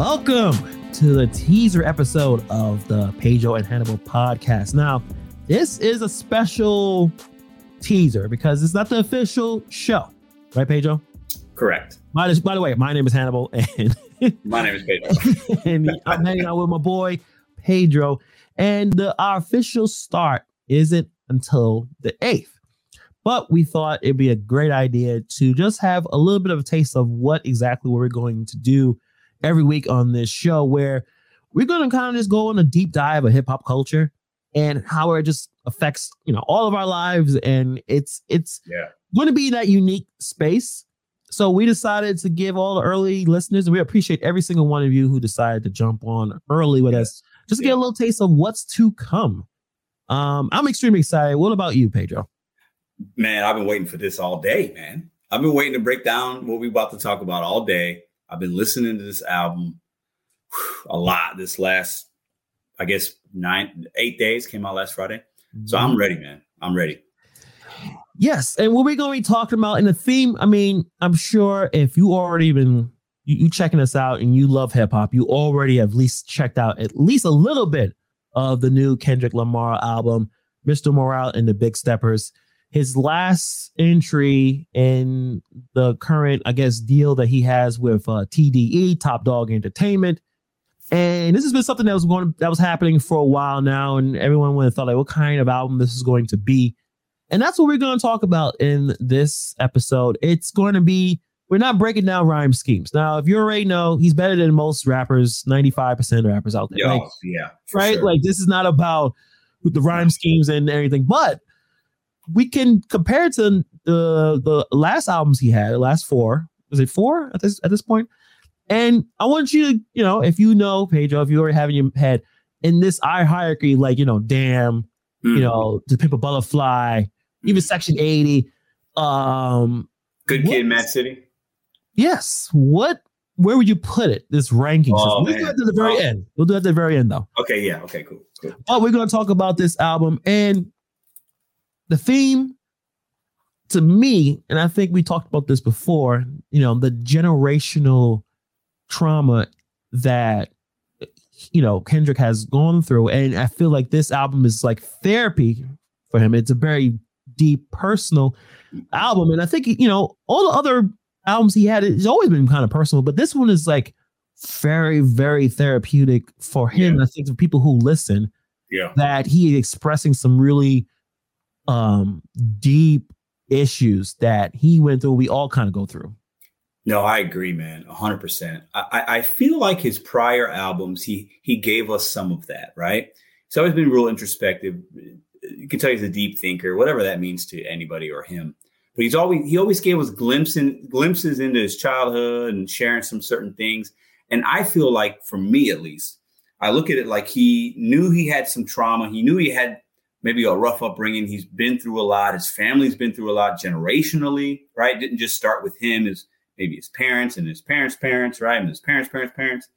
Welcome to the teaser episode of the Pedro and Hannibal podcast. Now, this is a special teaser because it's not the official show, right, Pedro? Correct. by the way, my name is Hannibal, and my name is Pedro, and I'm hanging out with my boy Pedro. And the, our official start isn't until the eighth. But we thought it'd be a great idea to just have a little bit of a taste of what exactly we're going to do every week on this show, where we're going to kind of just go on a deep dive of hip hop culture and how it just affects you know all of our lives, and it's it's yeah. going to be that unique space. So we decided to give all the early listeners, and we appreciate every single one of you who decided to jump on early with yeah. us, just to yeah. get a little taste of what's to come. Um, I'm extremely excited. What about you, Pedro? Man, I've been waiting for this all day, man. I've been waiting to break down what we're about to talk about all day. I've been listening to this album a lot this last, I guess, nine, eight days came out last Friday. So I'm ready, man. I'm ready. Yes. And what we're going to be talking about in the theme, I mean, I'm sure if you already been you, you checking us out and you love hip hop, you already have at least checked out at least a little bit of the new Kendrick Lamar album, Mr. Morale and the Big Steppers his last entry in the current, I guess, deal that he has with uh, TDE, Top Dawg Entertainment. And this has been something that was going that was happening for a while now, and everyone would have thought like, what kind of album this is going to be, and that's what we're going to talk about in this episode. It's going to be we're not breaking down rhyme schemes. Now, if you already know, he's better than most rappers, ninety five percent of rappers out there. Yo, like, yeah, right. Sure. Like this is not about the rhyme schemes and everything, but we can compare it to the the last albums he had, the last four. Was it four at this at this point? And I want you to, you know, if you know Pedro, if you already have in your head in this I hierarchy, like you know, damn, mm-hmm. you know, the pimp a butterfly, even Section Eighty, um, Good Kid, Mad City. Yes. What? Where would you put it? This ranking? Oh, we'll do it at the very oh. end. We'll do it at the very end, though. Okay. Yeah. Okay. Cool. Cool. But we're going to talk about this album, and the theme to me, and I think we talked about this before, you know, the generational trauma that you know Kendrick has gone through. And I feel like this album is like therapy for him. It's a very deep personal album. And I think, you know, all the other albums he had, it's always been kind of personal, but this one is like very, very therapeutic for him. Yeah. I think for people who listen, yeah, that he is expressing some really um deep issues that he went through we all kind of go through. No i agree man 100% I, I feel like his prior albums he he gave us some of that right? He's always been real introspective. You can tell he's a deep thinker whatever that means to anybody or him. But he's always he always gave us glimpses glimpses into his childhood and sharing some certain things. And i feel like for me at least i look at it like he knew he had some trauma. He knew he had maybe a rough upbringing. He's been through a lot. His family's been through a lot generationally, right? Didn't just start with him as maybe his parents and his parents' parents, right? And his parents' parents' parents.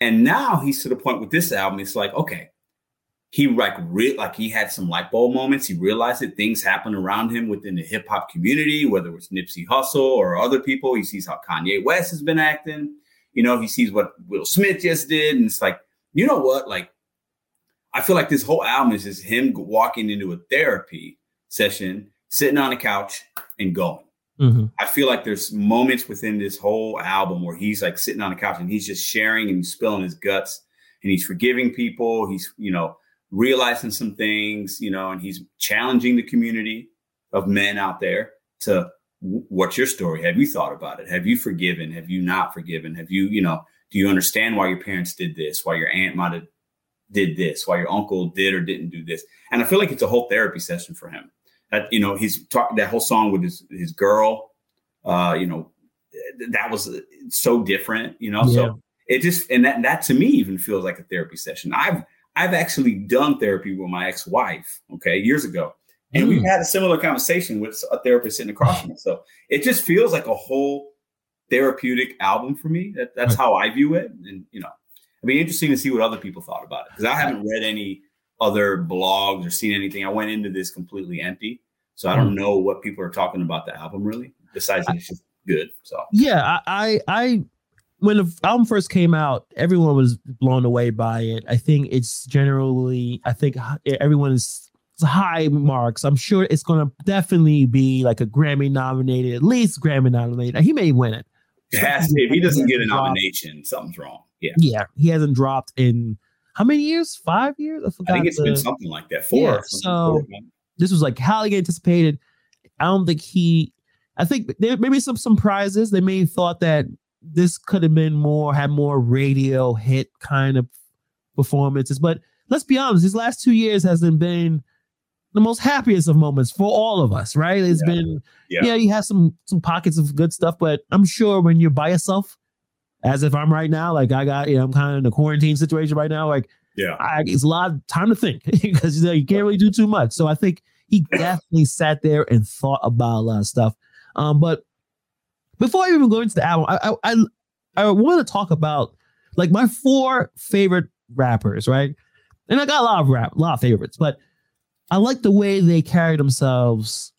And now he's to the point with this album. It's like, okay, he like re- like he had some light bulb moments. He realized that things happen around him within the hip hop community, whether it's Nipsey Hussle or other people. He sees how Kanye West has been acting. You know, he sees what Will Smith just did, and it's like, you know what? Like I feel like this whole album is just him walking into a therapy session, sitting on a couch and going. Mm-hmm. I feel like there's moments within this whole album where he's like sitting on a couch and he's just sharing and spilling his guts and he's forgiving people. He's, you know, realizing some things, you know, and he's challenging the community of men out there to what's your story? Have you thought about it? Have you forgiven? Have you not forgiven? Have you, you know, do you understand why your parents did this? Why your aunt might have did this, why your uncle did or didn't do this. And I feel like it's a whole therapy session for him. That you know, he's talking that whole song with his his girl. Uh, you know, that was so different. You know, yeah. so it just and that that to me even feels like a therapy session. I've I've actually done therapy with my ex wife. Okay, years ago. And mm. we've had a similar conversation with a therapist sitting across from me. So it just feels like a whole therapeutic album for me. That, that's how I view it. And you know, it'd be interesting to see what other people thought about it because I haven't read any other blogs or seen anything. I went into this completely empty, so I don't mm. know what people are talking about the album really. Besides, it's just good. So yeah, I I when the album first came out, everyone was blown away by it. I think it's generally, I think everyone is high marks. I'm sure it's going to definitely be like a Grammy nominated, at least Grammy nominated. He may win it. Has to. If he doesn't get a nomination, something's wrong. Yeah. Yeah. He hasn't dropped in how many years? Five years? I, I think it's the, been something like that. Four. Yeah, so four. this was like highly anticipated. I don't think he. I think there maybe some some prizes. They may have thought that this could have been more had more radio hit kind of performances, but let's be honest. These last two years hasn't been the most happiest of moments for all of us, right? It's yeah. been yeah. yeah, you have some some pockets of good stuff, but I'm sure when you're by yourself, as if I'm right now, like I got, you know, I'm kind of in a quarantine situation right now. Like, yeah, I, it's a lot of time to think because you, know, you can't really do too much. So I think he definitely sat there and thought about a lot of stuff. Um, but before I even go into the album, I I I, I want to talk about like my four favorite rappers, right? And I got a lot of rap, a lot of favorites, but I like the way they carry themselves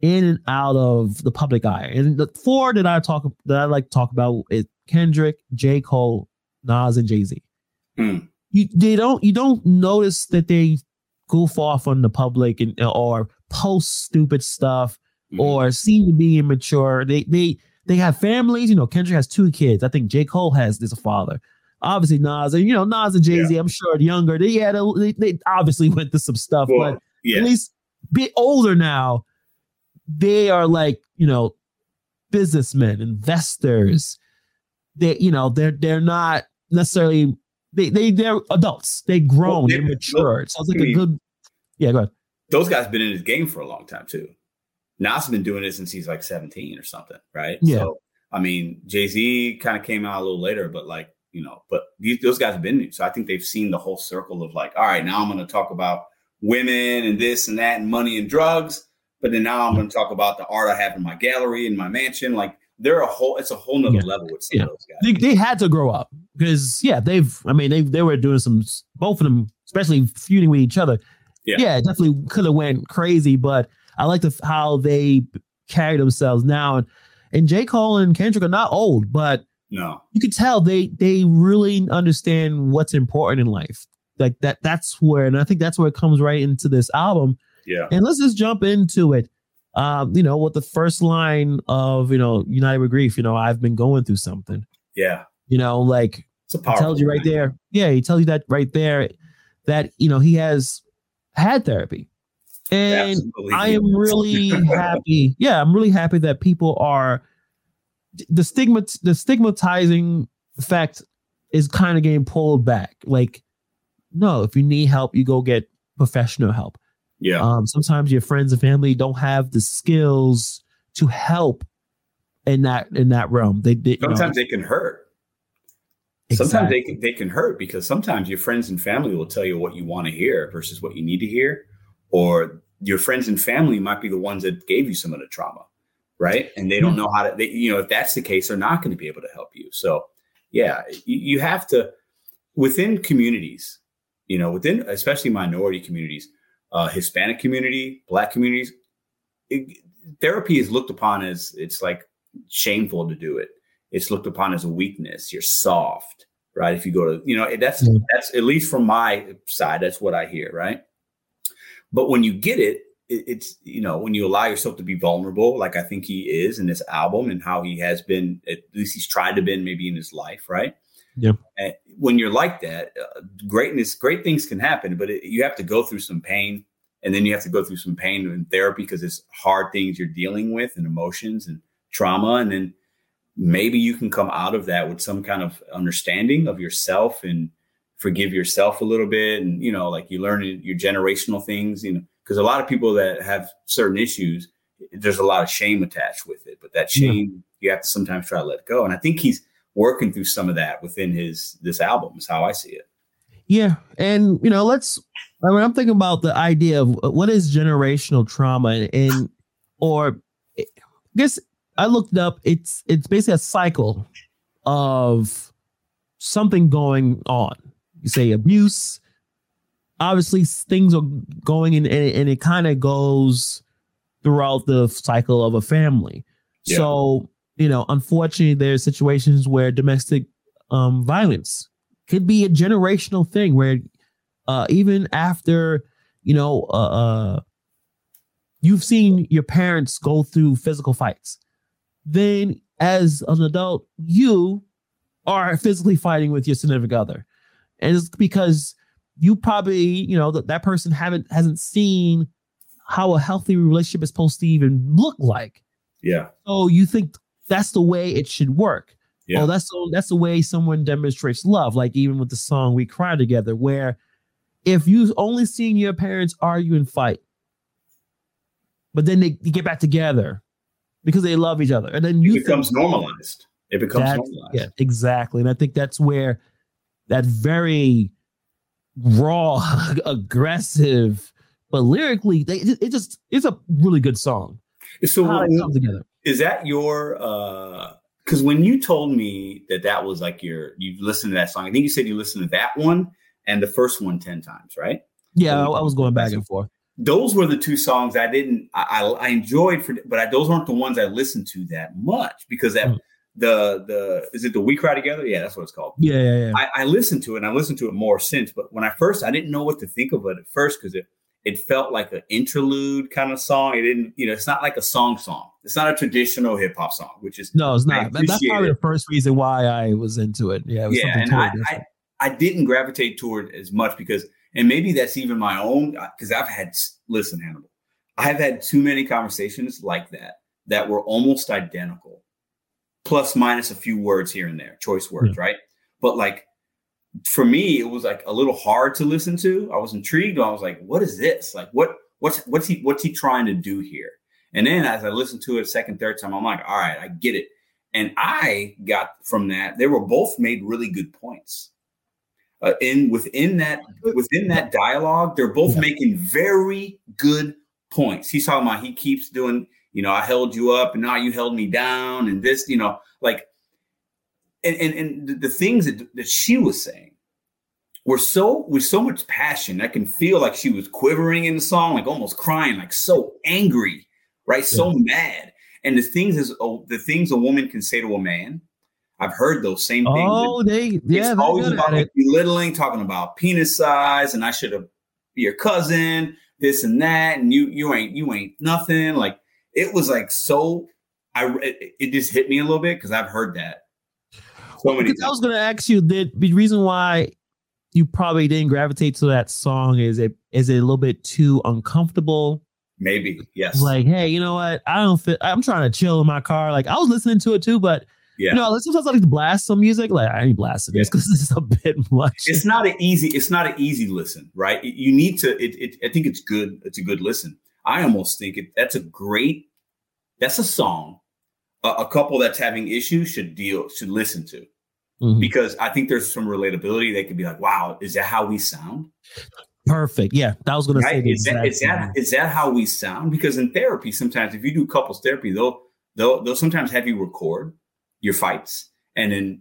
in and out of the public eye. And the four that I talk that I like to talk about is Kendrick, J. Cole, Nas, and Jay Z. Mm. You they don't you don't notice that they goof off on the public and or post stupid stuff mm. or seem to be immature. They they they have families. You know, Kendrick has two kids. I think J. Cole has this a father. Obviously, Nas and you know Nas and Jay Z. am sure younger. They had a, they, they obviously went through some stuff, well, but yeah. at least be older now. They are like you know businessmen, investors they you know they're they're not necessarily they they they're adults. They grown. Well, they, are mature. So it's like I mean, a good. Yeah, go ahead. Those guys been in this game for a long time too. Nas been doing this since he's like 17 or something, right? Yeah. So I mean, Jay Z kind of came out a little later, but like you know, but these those guys have been new, so I think they've seen the whole circle of like, all right, now I'm going to talk about women and this and that and money and drugs, but then now I'm going to talk about the art I have in my gallery and my mansion, like they're a whole it's a whole nother yeah. level with some yeah. of those guys. They, they had to grow up because yeah, they've I mean they they were doing some both of them, especially feuding with each other. Yeah, yeah definitely could have went crazy, but I like the how they carry themselves now. And and J. Cole and Kendrick are not old, but no, you can tell they they really understand what's important in life. Like that that's where and I think that's where it comes right into this album. Yeah. And let's just jump into it um, you know, with the first line of, you know, United with Grief, you know, I've been going through something. Yeah. You know, like it's a he tells you right line. there. Yeah, he tells you that right there that, you know, he has had therapy. And I am really happy. Yeah, I'm really happy that people are the stigma the stigmatizing effect is kind of getting pulled back. Like, no, if you need help, you go get professional help. Yeah. Um, sometimes your friends and family don't have the skills to help in that in that realm. They, they sometimes know, they can hurt. Exactly. Sometimes they can they can hurt because sometimes your friends and family will tell you what you want to hear versus what you need to hear, or your friends and family might be the ones that gave you some of the trauma, right? And they don't hmm. know how to. They, you know, if that's the case, they're not going to be able to help you. So, yeah, you, you have to within communities, you know, within especially minority communities uh, Hispanic community, Black communities, it, therapy is looked upon as it's like shameful to do it. It's looked upon as a weakness. You're soft, right? If you go to, you know, that's mm-hmm. that's at least from my side, that's what I hear, right? But when you get it, it, it's you know when you allow yourself to be vulnerable, like I think he is in this album, and how he has been, at least he's tried to been maybe in his life, right? Yeah. And when you're like that, uh, greatness, great things can happen, but it, you have to go through some pain, and then you have to go through some pain in therapy because it's hard things you're dealing with and emotions and trauma, and then maybe you can come out of that with some kind of understanding of yourself and forgive yourself a little bit, and you know, like you learn your generational things, you know, because a lot of people that have certain issues, there's a lot of shame attached with it, but that shame yeah. you have to sometimes try to let go, and I think he's working through some of that within his this album is how I see it. Yeah, and you know, let's. I mean, I'm thinking about the idea of uh, what is generational trauma, and, or eh, I guess I looked it up. It's it's basically a cycle of something going on. You say abuse. Obviously, things are going in, and, and it kind of goes throughout the cycle of a family. Yeah. So you know, unfortunately, there's situations where domestic um, violence could be a generational thing where uh, even after, you know, uh, uh, you've seen your parents go through physical fights, then as an adult, you are physically fighting with your significant other. And it's because you probably, you know, that, that person haven't hasn't seen how a healthy relationship is supposed to even look like. Yeah. So you think that's the way it should work. Yeah. Oh, that's the, that's the way someone demonstrates love. Like even with the song "We Cry Together," where if you've only seen your parents argue and fight, but then they, they get back together because they love each other, and then you it becomes think, normalized. It becomes normalized. yeah, exactly. And I think that's where that very raw, aggressive, but lyrically, they it just it's a really good song. So How they come together. is that your uh because when you told me that that was like your you listened to that song i think you said you listened to that one and the first one 10 times right Yeah, I, I was going back and forth. those were the two songs i didn't i i, I enjoyed for but I, those weren't the ones i listened to that much because that Mm. The the is it the we cry together yeah that's what it's called Yeah, yeah, yeah. I, I listened to it and I listened to it more since, but when I first I didn't know what to think of it at first because it it felt like an interlude kind of song. It didn't, you know, it's not like a song song. It's not a traditional hip hop song, which is no, it's not. That's probably the first reason why I was into it. Yeah, it was yeah, and totally I. I I didn't gravitate toward as much because, and maybe that's even my own uh, because I've had listen, Hannibal, I've had too many conversations like that that were almost identical, plus minus a few words here and there, choice words, right? But like for me, it was like a little hard to listen to. I was intrigued. I was like, what is this? Like what what's what's he what's he trying to do here? And then as I listened to it second, third time, I'm like, all right, I get it. And I got from that, they were both made really good points. Uh, in within that within that dialogue, they're both Yeah. making very good points. He's talking about he keeps doing, you know, I held you up and now you held me down, and this, you know, like, and and, and the, things that, that she was saying were so with so much passion. I can feel like she was quivering in the song, like almost crying, like so angry, right? So mad. And the things is oh, the things a woman can say to a man. I've heard those same things. Oh, they yeah, it's always about it. belittling, talking about penis size, and I should have be your cousin, this and that, and you you ain't you ain't nothing. Like it was like so. I it, just hit me a little bit because I've heard that so many Because I was going to ask you the, the reason why you probably didn't gravitate to that song is it is it a little bit too uncomfortable? Maybe yes, Like, hey, you know what? I don't fit. I'm trying to chill in my car. Like, I was listening to it too, but yeah. you know, sometimes I like to blast some music. Like, I ain't blasting this because this is a bit much. it's not an easy it's not an easy listen right you need to it, it i think it's good it's a good listen i almost think it that's a great that's a song a, a couple that's having issues should deal should listen to. Mhm. because i think there's some relatability. They could be like wow is that how we sound? Perfect. Yeah, that was going to say is that is that is that how we sound? Because in therapy sometimes if you do couples therapy they'll they'll they'll sometimes have you record your fights and then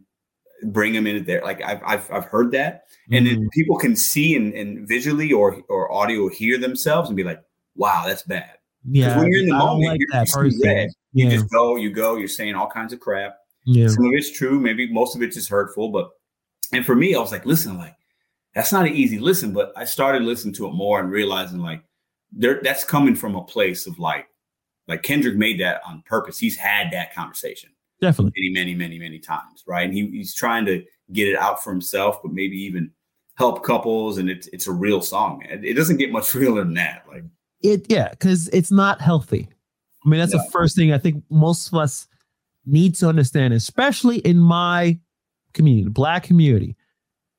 bring them into there. Like i've i've, I've heard that. And Mhm. then people can see and, and visually or or audio hear themselves and be like, "Wow, that's bad." yeah, when you're in the I moment, like you're that just red. You just go, you go, you're saying all kinds of crap. yeah. Some of it's true, maybe most of it's just hurtful. But and for me, I was like, listen, like that's not an easy listen. But I started listening to it more and realizing like there that's coming from a place of like like Kendrick made that on purpose. He's had that conversation Definitely. many, many, many, many times, right? And he, he's trying to get it out for himself, but maybe even help couples. And it's it's a real song, man. It doesn't get much realer than that. Like, It yeah, because it's not healthy. I mean, that's No. the first thing I think most of us need to understand, especially in my community, black community.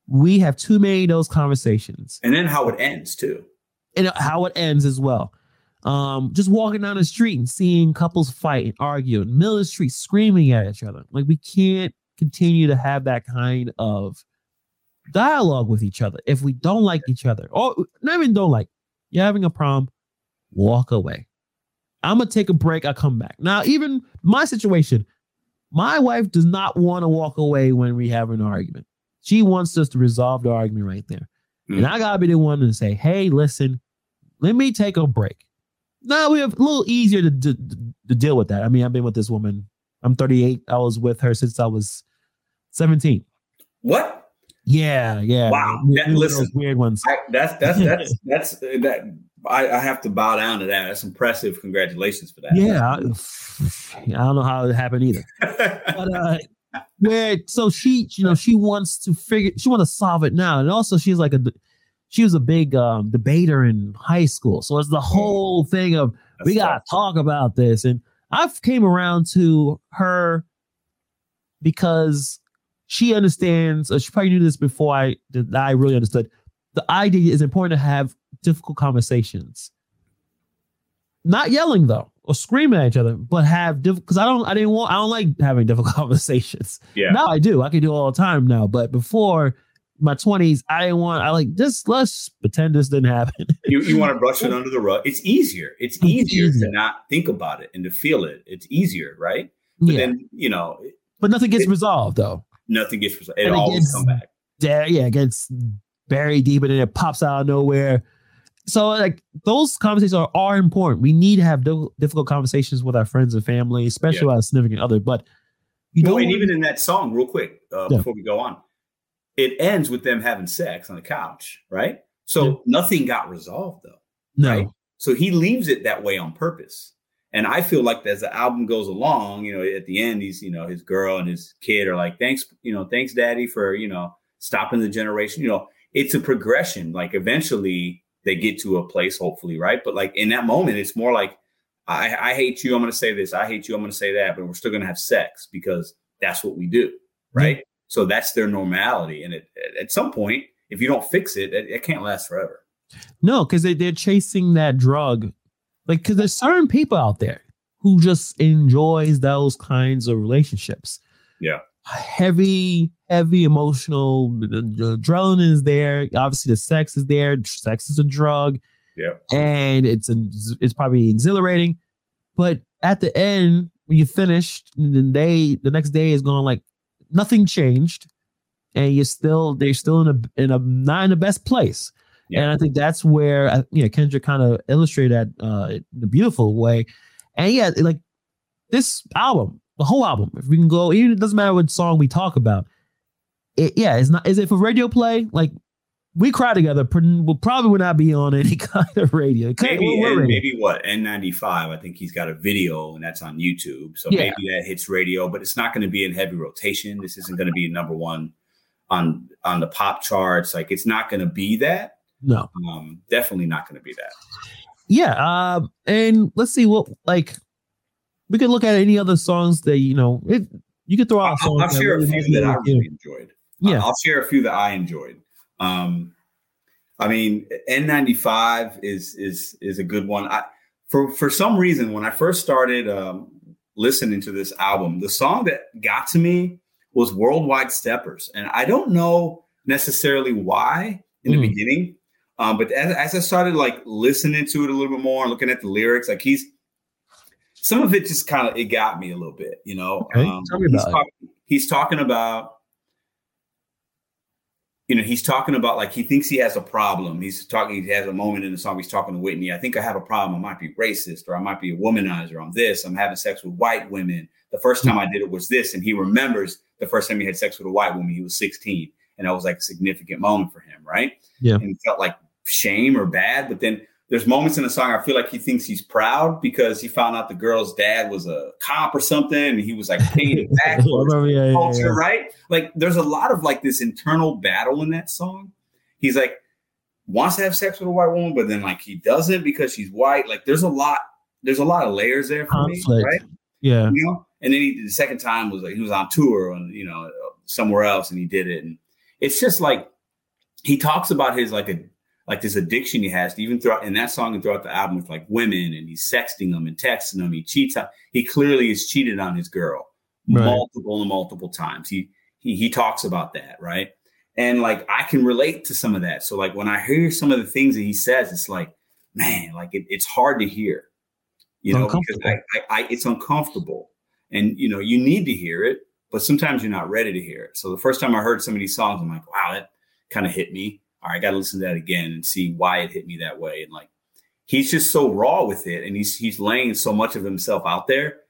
We have too many of those conversations. and then how it ends too. and how it ends as well. Um, just walking down the street and seeing couples fight and argue in the middle of the street, screaming at each other. Like we can't continue to have that kind of dialogue with each other if we don't like each other, or not even don't like. You're having a problem, walk away. I'm gonna take a break. I come back. Now, even my situation, my wife does not want to walk away when we have an argument. She wants us to resolve the argument right there. Hmm. And I gotta be the one to say, hey, listen, let me take a break. Now we have a little easier to, to, to deal with that. I mean, I've been with this woman I'm 38. I was with her since I was 17. What? Yeah, yeah. Wow. That- listen, weird ones. I, that's that's that's that's that. I, I have to bow down to that. That's impressive. Congratulations for that. yeah, I, I don't know how it happened either. But uh, where so she, you know, she wants to figure, she wants to solve it now, and also she's like a, she was a big um, debater in high school, so it's the whole thing of That's we gotta tough. talk about this, and I've came around to her because she understands, or she probably knew this before I that I really understood. The idea is important to have difficult conversations. Not yelling though, or screaming at each other, but have because I don't, I didn't want, I don't like having difficult conversations. Yeah. Now I do, I can do it all the time now, but before my twenties, I didn't want, I like just let's pretend this didn't happen. You, you want to brush it under the rug. It's easier. It's It's easier easier. to not think about it and to feel it. It's easier, right? But yeah, then, you know, but nothing gets it- resolved though. nothing gets resolved. It it always gets- come back. there, yeah, it gets buried deep and then it pops out of nowhere. So like those conversations are, are important. We need to have di- difficult conversations with our friends and family, especially with our significant other. But you Well, and even in that song, real quick, uh, Yeah. before we go on, it ends with them having sex on the couch, right? So Yeah. nothing got resolved though. no. right? So he leaves it that way on purpose. And I feel like as the album goes along, you know, at the end, he's, you know, his girl and his kid are like, thanks, you know, thanks, daddy, for, you know, stopping the generation. You know, it's a progression. Like eventually they get to a place, hopefully, right? But like in that moment, it's more like, I, I hate you. I'm going to say this. I hate you. I'm going to say that. But we're still going to have sex because that's what we do, right? So that's their normality. And it, at some point, if you don't fix it, it, it can't last forever. No, because they, they're chasing that drug. Like, because there's certain people out there who just enjoys those kinds of relationships. Yeah. Heavy, heavy emotional. The, the adrenaline is there. Obviously, the sex is there. Sex is a drug. Yeah. And it's a, it's probably exhilarating. But at the end, when you finished, the day the next day is going like nothing changed, and you're still they're still in a in a not in the best place. Yeah. And I think that's where you know Kendrick kind of illustrated that uh, in a beautiful way. And yeah, like this album, the whole album, if we can go, even it doesn't matter what song we talk about. It, yeah, it's not. Is it for radio play? Like we cry together. Will probably would not be on any kind of radio. Could- maybe what- what and radio? maybe what N95. I think he's got a video and that's on YouTube. So Yeah. maybe that hits radio, but it's not going to be in heavy rotation. This isn't going to be number one on on the pop charts. Like it's not going to be that. No. Um, definitely not going to be that. Yeah. Um. And let's see what like we could look at any other songs that you know. It, you could throw out. I'll, songs I'll that share a few that I really enjoyed. Yeah. I'll share a few that I enjoyed. Um, I mean, N95 is is is a good one. I for for some reason when I first started um, listening to this album, the song that got to me was Worldwide Steppers, and I don't know necessarily why in the Mm. beginning, um, but as, as I started like listening to it a little bit more and looking at the lyrics, like he's some of it just kind of it got me a little bit, you know. Okay, um, tell me he's, about it. talk- he's talking about you know, he's talking about like he thinks he has a problem. He's talking, he has a moment in the song, he's talking to Whitney. I think I have a problem. I might be racist or I might be a womanizer. I'm this. I'm having sex with white women. The first hmm. time I did it was this. And he remembers the first time he had sex with a white woman, he was 16. And that was like a significant moment for him, right? Yeah. And he felt like shame or bad. But then there's moments in the song I feel like he thinks he's proud because he found out the girl's dad was a cop or something. And he was like paying it back. for Yeah, yeah, yeah, culture, yeah. right? Like there's a lot of like this internal battle in that song. He's like wants to have sex with a white woman, but then like he doesn't because she's white. Like there's a lot, there's a lot of layers there for me, right? Yeah. You know, and then he the second time was like he was on tour and you know somewhere else and he did it, and it's just like he talks about his like a like this addiction he has even throughout in that song and throughout the album with like women and he's sexting them and texting them. He cheats on he clearly has cheated on his girl Right. multiple and multiple times. He he he talks about that, right? And like I can relate to some of that. So like when I hear some of the things that he says, it's like, man, like it, it's hard to hear, you know, because I, I, I it's uncomfortable, and you know you need to hear it, but sometimes you're not ready to hear it. So the first time I heard some of these songs, I'm like, wow, that kind of hit me. All right, I got to listen to that again and see why it hit me that way. And like he's just so raw with it, and he's he's laying so much of himself out there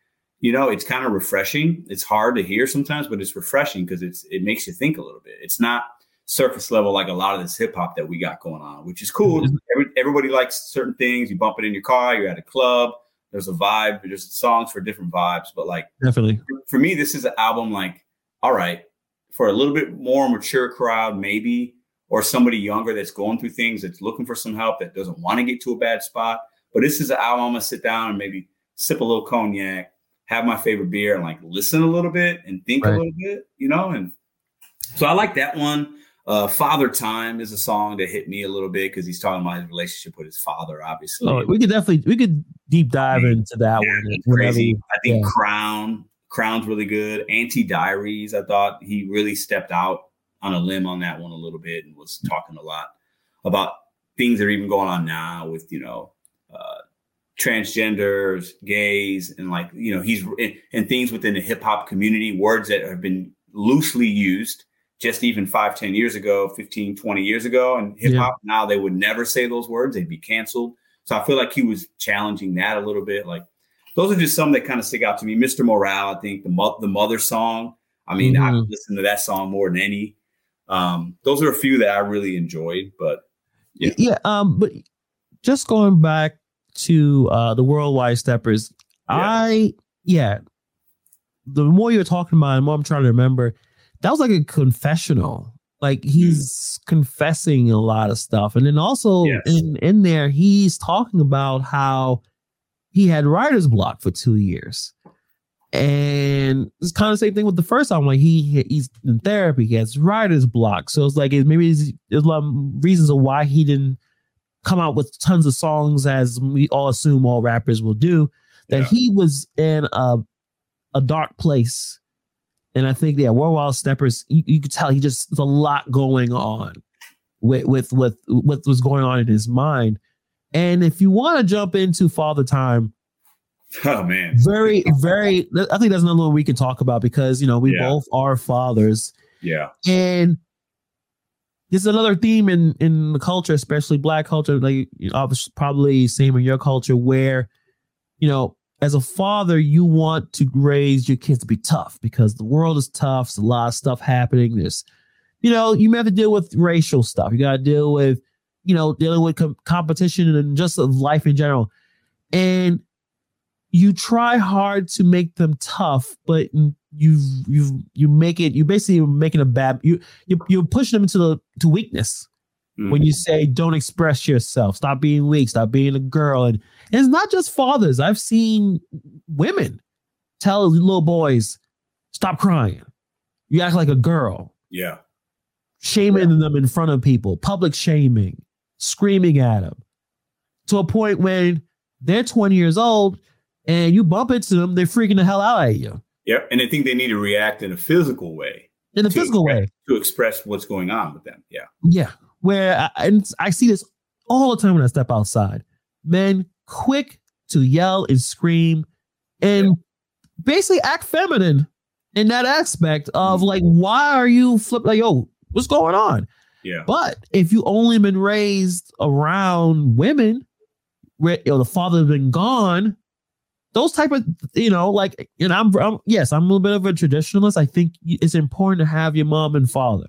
you know, it's kind of refreshing. It's hard to hear sometimes, but it's refreshing because it's it makes you think a little bit. It's not surface level like a lot of this hip hop that we got going on, which is cool. Mm-hmm. Every, everybody likes certain things. You bump it in your car, you're at a club. There's a vibe. There's songs for different vibes, but like definitely for me, this is an album like all right for a little bit more mature crowd, maybe, or somebody younger that's going through things that's looking for some help that doesn't want to get to a bad spot. But this is an album I'm gonna sit down and maybe sip a little cognac, have my favorite beer, and like listen a little bit and think right. a little bit, you know. And so I like that one. Uh, father Time is a song that hit me a little bit because he's talking about his relationship with his father, obviously. Oh, we could definitely we could deep dive into that yeah, one. Crazy. I think yeah. Crown, Crown's really good. Auntie Diaries, I thought he really stepped out on a limb on that one a little bit and was talking a lot about things that are even going on now with, you know, uh, transgenders, gays, and like, you know, he's and things within the hip hop community, words that have been loosely used just even five, 10 years ago, 15, 20 years ago. And hip hop yeah. now, they would never say those words, they'd be canceled. So I feel like he was challenging that a little bit. Like those are just some that kind of stick out to me. Mr. Morale, I think the, Mo- the mother song. I mean, mm-hmm. I listen to that song more than any. Um, those are a few that I really enjoyed, but yeah. Yeah. Um, but just going back to uh the worldwide steppers, yeah. I yeah. The more you're talking about, the more I'm trying to remember that was like a confessional. Like hmm. he's mm. confessing a lot of stuff. And then also yes. in, in there, he's talking about how he had writer's block for two years. And it's kind of the same thing with the first album. Like he he's in therapy, he has writer's block. So it's like it, maybe there's a lot of reasons of why he didn't come out with tons of songs as we all assume all rappers will do. That yeah. he was in a a dark place and I think, yeah, Worldwide Steppers, you, you could tell he just there's a lot going on with with with what was going on in his mind. And if you want to jump into Father Time, oh man, very, very I think that's another one we can talk about because you know we yeah. both are fathers. Yeah. And this is another theme in in the culture, especially black culture, like you know, probably same in your culture, where you know as a father, you want to raise your kids to be tough because the world is tough. There's a lot of stuff happening. There's, you know, you may have to deal with racial stuff. You got to deal with, you know, dealing with com- competition and just life in general. And you try hard to make them tough, but you you you make it. You basically making a bad. You you you push them into the to weakness mm-hmm. when you say don't express yourself, stop being weak, stop being a girl. And, and it's not just fathers. I've seen women tell little boys, stop crying. You act like a girl. Yeah. Shaming yeah. them in front of people, public shaming, screaming at them to a point when they're 20 years old and you bump into them, they're freaking the hell out at you. Yep. And they think they need to react in a physical way. In a physical express, way. To express what's going on with them. Yeah. Yeah where I, and I see this all the time when I step outside. Men quick to yell and scream and basically act feminine in that aspect of mm-hmm. like, why are you flip like, yo, what's going on? Yeah. But if you only been raised around women, where you know, the father's been gone, those type of you know, like, and I'm, I'm yes, I'm a little bit of a traditionalist. I think it's important to have your mom and father.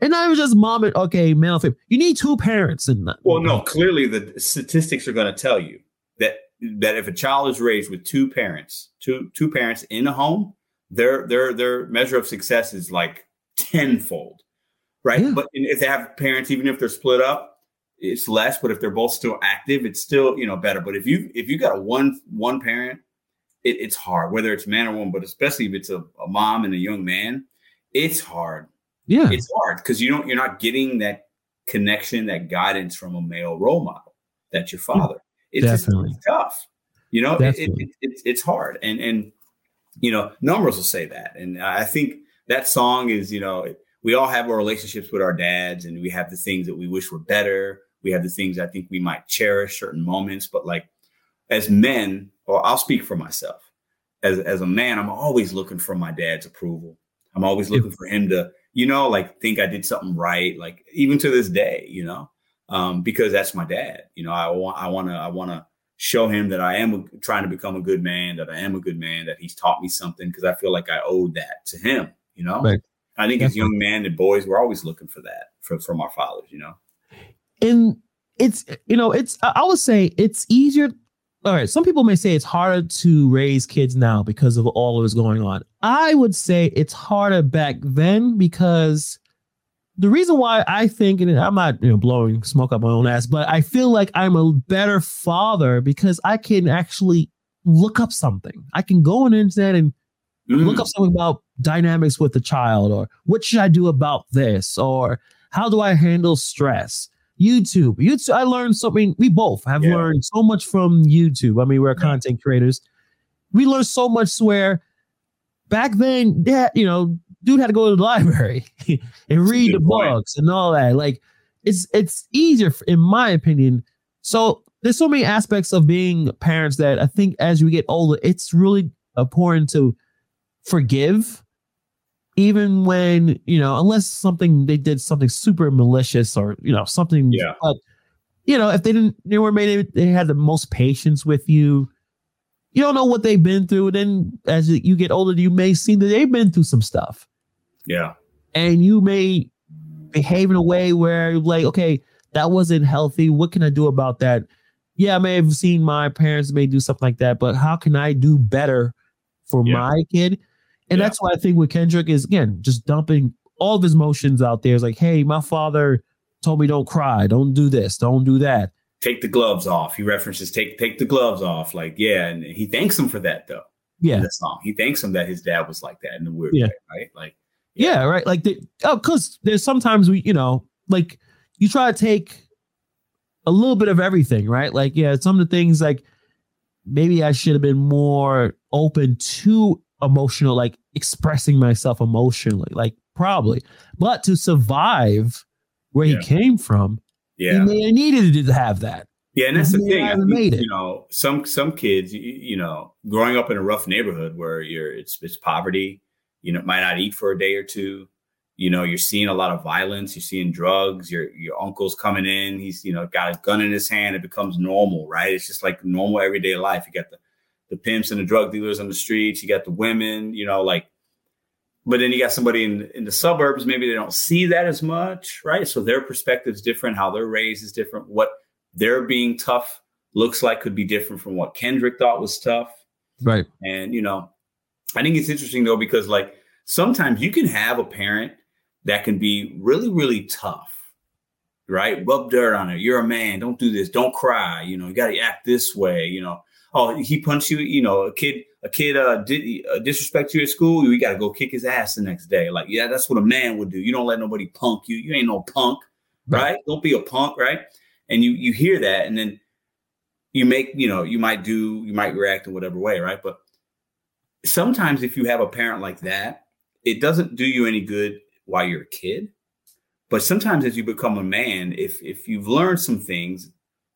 And not even just mom and okay, male fame. You need two parents in that. Well, no, clearly the statistics are going to tell you that that if a child is raised with two parents, two two parents in a home, their their their measure of success is like tenfold, right? Yeah. But if they have parents, even if they're split up, it's less. But if they're both still active, it's still you know better. But if you if you got a one one parent, it, it's hard, whether it's man or woman, but especially if it's a, a mom and a young man, it's hard yeah. It's hard because you don't you're not getting that connection, that guidance from a male role model. That's your father. It's Definitely. Just, tough. You know, it, it, it, it's hard. And and you know, numbers will say that. And I think that song is, you know, we all have our relationships with our dads and we have the things that we wish were better. We have the things I think we might cherish certain moments, but like as men, or I'll speak for myself. As as a man, I'm always looking for my dad's approval. I'm always looking for him to you know, like think I did something right, like even to this day, you know, um, because that's my dad. You know, I want, I want to, I want to show him that I am trying to become a good man, that I am a good man, that he's taught me something because I feel like I owe that to him, you know? Right. I think as young men and boys, we're always looking for that from, from our fathers, you know? And it's, you know, it's, I would say it's easier. All right. Some people may say it's harder to raise kids now because of all of this going on. I would say it's harder back then because the reason why I think, and I'm not you know blowing smoke up my own ass, but I feel like I'm a better father because I can actually look up something. I can go on the internet and mm. look up something about dynamics with the child, or what should I do about this, or how do I handle stress. YouTube, YouTube. I learned something. We both have yeah. learned so much from YouTube. I mean, we're content creators. We learned so much. Where back then, yeah, you know, dude had to go to the library and read the point. books and all that. Like it's it's easier in my opinion. So there's so many aspects of being parents that I think as we get older, it's really important to forgive even when you know unless something they did something super malicious or you know something yeah but you know if they didn't they were made they had the most patience with you you don't know what they've been through. Then as you get older, you may see that they've been through some stuff. Yeah. And you may behave in a way where you're like, okay, that wasn't healthy. What can I do about that? Yeah, I may have seen my parents may do something like that, but how can I do better for yeah. my kid? And yeah. that's why I think with Kendrick is again just dumping all of his emotions out there. It's like, hey, my father told me don't cry, don't do this, don't do that take the gloves off. He references take take the gloves off. Like, yeah, and he thanks him for that though. Yeah. the song. He thanks him that his dad was like that in a weird yeah. way, right? Like yeah, yeah right. Like the, oh, because there's sometimes we, you know, like you try to take a little bit of everything, right? Like, yeah, some of the things like maybe I should have been more open to emotional, like expressing myself emotionally, like probably. But to survive where yeah. he came from, yeah, he may have needed to have that. Yeah, and that's he the thing. I think, you know, some some kids, you, you, know, growing up in a rough neighborhood where you're it's it's poverty, you know, might not eat for a day or two. You know, you're seeing a lot of violence. You're seeing drugs. Your your uncle's coming in. He's you know got a gun in his hand. It becomes normal, right? It's just like normal everyday life. You got the the pimps and the drug dealers on the streets. You got the women. You know, like but then you got somebody in, in the suburbs, maybe they don't see that as much, right? So their perspective is different, how they're raised is different. What their being tough looks like could be different from what Kendrick thought was tough. Right. And, you know, I think it's interesting though, because like sometimes you can have a parent that can be really, really tough, right? Rub dirt on it. You're a man. Don't do this. Don't cry. You know, you got to act this way. You know, oh, he punched you. You know, a kid a kid uh, did uh, disrespect you at school, you got to go kick his ass the next day. Like, yeah, that's what a man would do. You don't let nobody punk you. You ain't no punk, right? right? Don't be a punk, right? And you you hear that, and then you make you know you might do you might react in whatever way, right? But sometimes if you have a parent like that, it doesn't do you any good while you're a kid. But sometimes as you become a man, if if you've learned some things,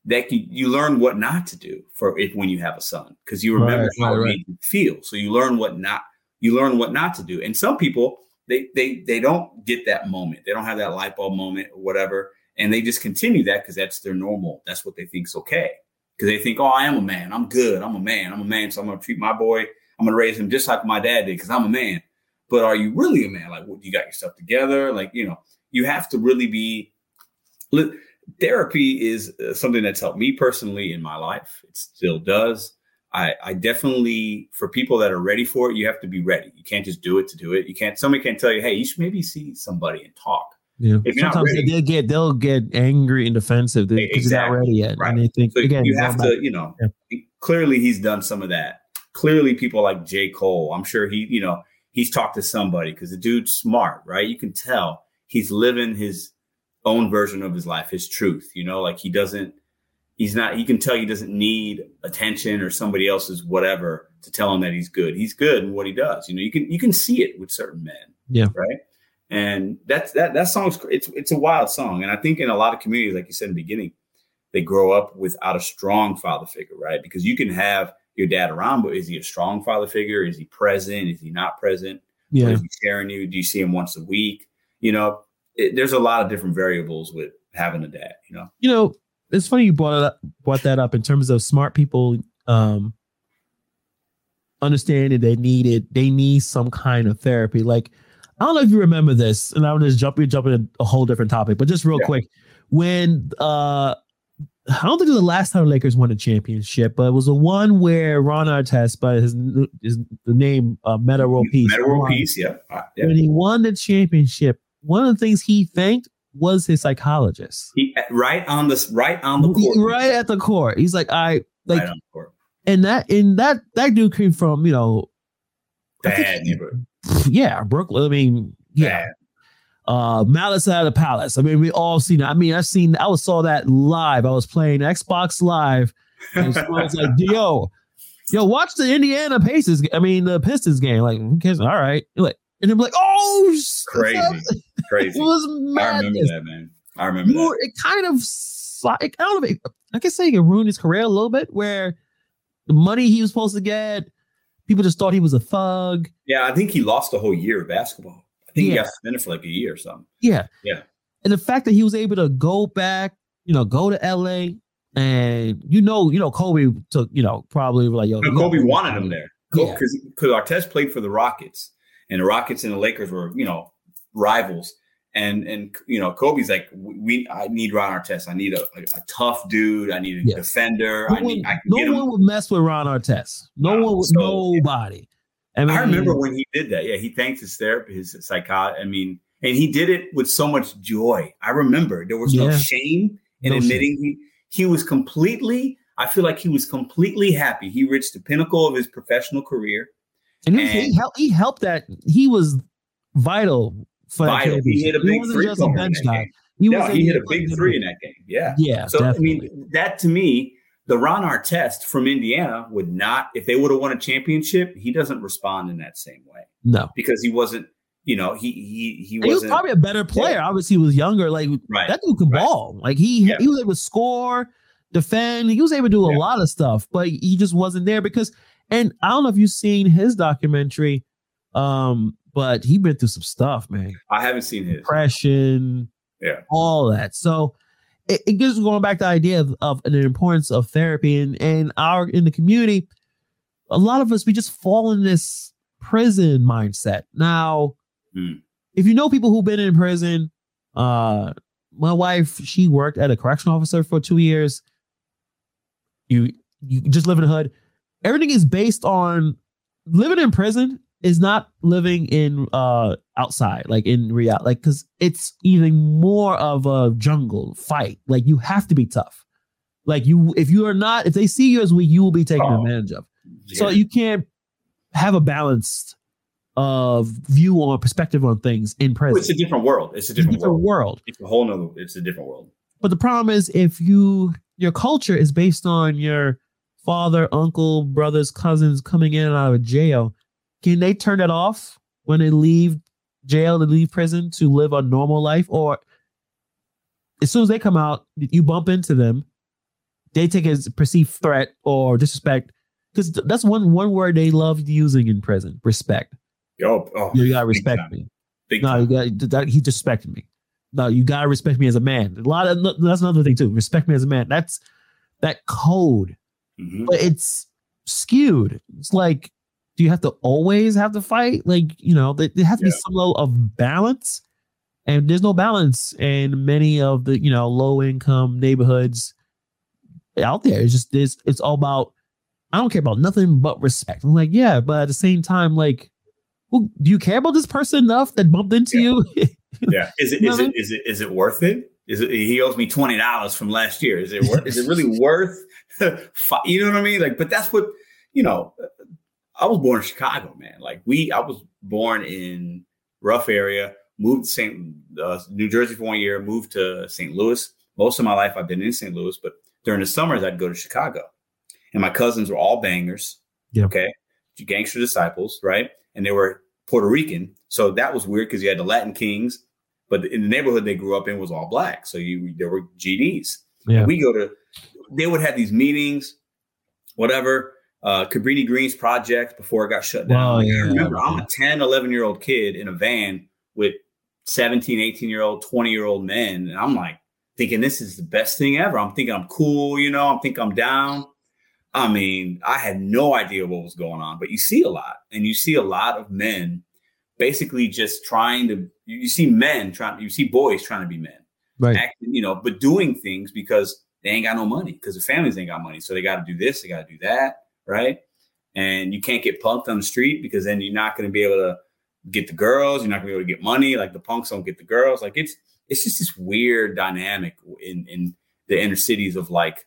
that you, you learn what not to do for it when you have a son because you remember right, how right, it made you feel. So you learn what not you learn what not to do. And some people they they they don't get that moment. They don't have that light bulb moment or whatever, and they just continue that because that's their normal. That's what they think's okay because they think, oh, I am a man. I'm good. I'm a man. I'm a man. So I'm gonna treat my boy. I'm gonna raise him just like my dad did because I'm a man. But are you really a man? Like, what, you got yourself together? Like, you know, you have to really be therapy is uh, something that's helped me personally in my life. It still does. I, I, definitely, for people that are ready for it, you have to be ready. You can't just do it to do it. You can't. Somebody can't tell you, "Hey, you should maybe see somebody and talk." Yeah. Sometimes ready, they'll get they'll get angry and defensive because exactly. they're not ready yet, right. and they think so again. You have to, you know. Yeah. Clearly, he's done some of that. Clearly, people like J. Cole. I'm sure he, you know, he's talked to somebody because the dude's smart, right? You can tell he's living his own version of his life, his truth. You know, like he doesn't, he's not, he can tell he doesn't need attention or somebody else's whatever to tell him that he's good. He's good in what he does. You know, you can, you can see it with certain men. Yeah. Right. And that's, that, that song's, it's, it's a wild song. And I think in a lot of communities, like you said in the beginning, they grow up without a strong father figure, right? Because you can have your dad around, but is he a strong father figure? Is he present? Is he not present? Yeah. is he sharing you? Do you see him once a week? You know, it, there's a lot of different variables with having a dad. You know, you know, it's funny you brought it up, brought that up in terms of smart people um understanding they needed they need some kind of therapy. Like I don't know if you remember this, and I'm just jumping jumping a whole different topic, but just real yeah. quick, when uh I don't think it was the last time the Lakers won a championship, but it was the one where Ron Artest, but his, his the name uh, Metta World Peace. Metta World Peace, yeah. Uh, yeah. When he won the championship, one of the things he thanked was his psychologist. He, right on the right on the court. Right at the court. He's like, I like right and that and that that dude came from, you know, bad neighborhood. Yeah, Brooklyn. I mean, yeah. Bad. Uh Malice at the Palace. I mean, we all seen it. I mean, I've seen I was saw that live. I was playing Xbox Live. And I was like, yo, yo, watch the Indiana Pacers. I mean, the Pistons game. Like? All right. Like, and they're like, oh, crazy, crazy. it was madness. I remember that, man. I remember that. It kind of, I don't know. I can say it ruined his career a little bit, where the money he was supposed to get, people just thought he was a thug. Yeah, I think he lost a whole year of basketball. I think yeah. he got suspended for like a year or something. Yeah, yeah. And the fact that he was able to go back, you know, go to LA, and you know, you know, Kobe took, you know, probably like yo. No, Kobe wanted him there because yeah. because Artest played for the Rockets and the Rockets and the Lakers were, you know, rivals. And and you know, Kobe's like, we I need Ron Artest. I need a, a, a tough dude. I need a yes. defender. No I need. I no one would mess with Ron Artest. No one would. So, nobody. I, mean, I remember when he did that. Yeah, he thanked his therapist, his psychologist. I mean, and he did it with so much joy. I remember there was yeah. no shame in no admitting shame. he he was completely. I feel like he was completely happy. He reached the pinnacle of his professional career. And, and he, helped, he helped that. He was vital for vital. He hit a big three. Just a bench guy. He, no, he hit a big three in that game. Yeah. Yeah. So, definitely. I mean, that to me, the Ron Artest from Indiana would not, if they would have won a championship, he doesn't respond in that same way. No. Because he wasn't, you know, he he he, was probably a better player. Yeah. Obviously, he was younger. Like right. that dude could right. ball. Like he yeah. he was able to score, defend. He was able to do a yeah. lot of stuff, but he just wasn't there because and I don't know if you've seen his documentary, um, but he been through some stuff, man. I haven't seen his depression, yeah, all that. So it, it gives going back to the idea of, of the importance of therapy and and our in the community. A lot of us we just fall in this prison mindset. Now, hmm. if you know people who've been in prison, uh, my wife she worked at a correction officer for two years. You you just live in the hood everything is based on living in prison is not living in uh outside like in reality like because it's even more of a jungle fight. Like you have to be tough. Like you if you are not if they see you as weak you will be taken oh, advantage of. Yeah. so you can't have a balanced of view or perspective on things in prison it's a different world. It's a different, it's a different world. world. It's a whole nother it's a different world. But the problem is if you your culture is based on your father, uncle, brothers, cousins coming in and out of jail, can they turn that off when they leave jail to leave prison to live a normal life? Or as soon as they come out, you bump into them, they take it as a perceived threat or disrespect. Because that's one one word they love using in prison: respect. Yo, oh, you gotta respect time. me. Big no, you got that, he disrespected me. No, you gotta respect me as a man. A lot of that's another thing too. Respect me as a man. That's that code mm-hmm. but it's skewed. It's like, do you have to always have to fight? Like, you know, there, has to yeah. be some level of balance, and there's no balance in many of the you know low income neighborhoods out there. It's just this. It's all about. I don't care about nothing but respect. I'm like, yeah, but at the same time, like, well, do you care about this person enough that bumped into yeah. you? yeah. Is it is it is it is it worth it? Is it, he owes me twenty dollars from last year? Is it worth? is it really worth? you know what I mean? Like, but that's what you know. I was born in Chicago, man. Like we, I was born in rough area. Moved to St. Uh, New Jersey for one year. Moved to St. Louis. Most of my life, I've been in St. Louis, but during the summers, I'd go to Chicago, and my cousins were all bangers. Yep. Okay, gangster disciples, right? And they were Puerto Rican, so that was weird because you had the Latin Kings but in the neighborhood they grew up in was all black. So you there were GDs. Yeah. we go to they would have these meetings, whatever. Uh, Cabrini Green's project before it got shut down. yeah, I remember I'm a 10, 11 year old kid in a van with 17, 18 year old, 20 year old men. And I'm like, thinking this is the best thing ever. I'm thinking I'm cool, you know, I'm thinking I'm down. I mean, I had no idea what was going on, but you see a lot, and you see a lot of men basically just trying to. You see men trying, you see boys trying to be men, right? Acting, you know, but doing things because they ain't got no money because the families ain't got money, so they got to do this, they got to do that, right? And you can't get punked on the street because then you're not going to be able to get the girls. You're not going to be able to get money. Like the punks don't get the girls. Like it's it's just this weird dynamic in in the inner cities of like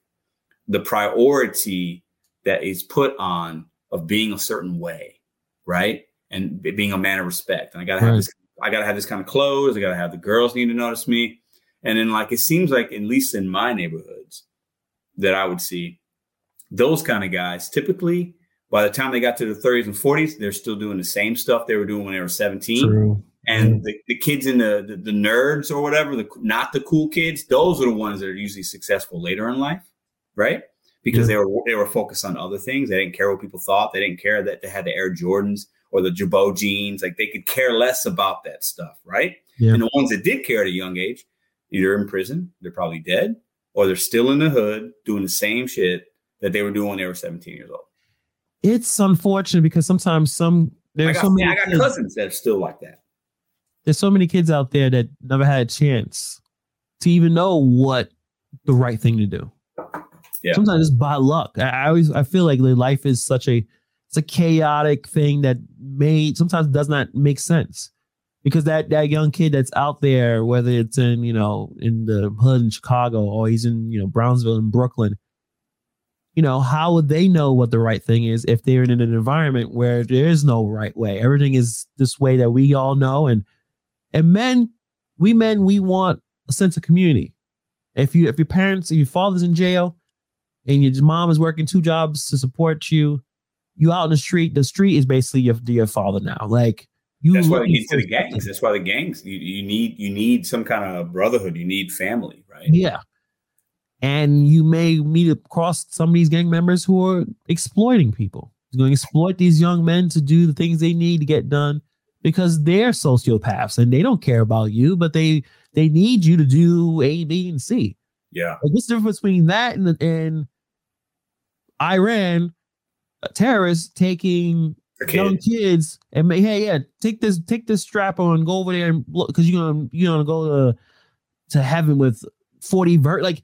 the priority that is put on of being a certain way, right? And being a man of respect. And I gotta have right. this, I gotta have this kind of clothes. I gotta have the girls need to notice me. And then like it seems like at least in my neighborhoods that I would see, those kind of guys typically by the time they got to the 30s and 40s, they're still doing the same stuff they were doing when they were 17. True. And the, the kids in the, the, the nerds or whatever, the not the cool kids, those are the ones that are usually successful later in life, right? Because yeah. they were they were focused on other things. They didn't care what people thought. They didn't care that they had the Air Jordans or the Girbaud jeans. Like they could care less about that stuff, right? Yeah. And the ones that did care at a young age, either in prison, they're probably dead, or they're still in the hood doing the same shit that they were doing when they were 17 years old. It's unfortunate because sometimes some there's got, so many. I got cousins that are still like that there's so many kids out there that never had a chance to even know what the right thing to do. Yeah. Sometimes it's by luck. I, I always I feel like life is such a it's a chaotic thing that made sometimes does not make sense because that that young kid that's out there, whether it's in you know in the hood in Chicago or he's in you know Brownsville in Brooklyn, you know how would they know what the right thing is if they're in an environment where there is no right way? Everything is this way that we all know, and and men, we men, we want a sense of community. If you if your parents, if your father's in jail, and your mom is working two jobs to support you, you out in the street. The street is basically your your father now. Like you. That's why they get to the gangs. That's why the gangs. You, you need you need some kind of brotherhood. You need family, right? Yeah. And you may meet across some of these gang members who are exploiting people. They're going to exploit these young men to do the things they need to get done because they're sociopaths and they don't care about you, but they they need you to do A, B, and C. Yeah. Like, what's the difference between that and, and Iran terrorists taking young kids and make, hey, yeah, take this, take this strap on, go over there and because you're gonna you're gonna go to to heaven with 40 vert like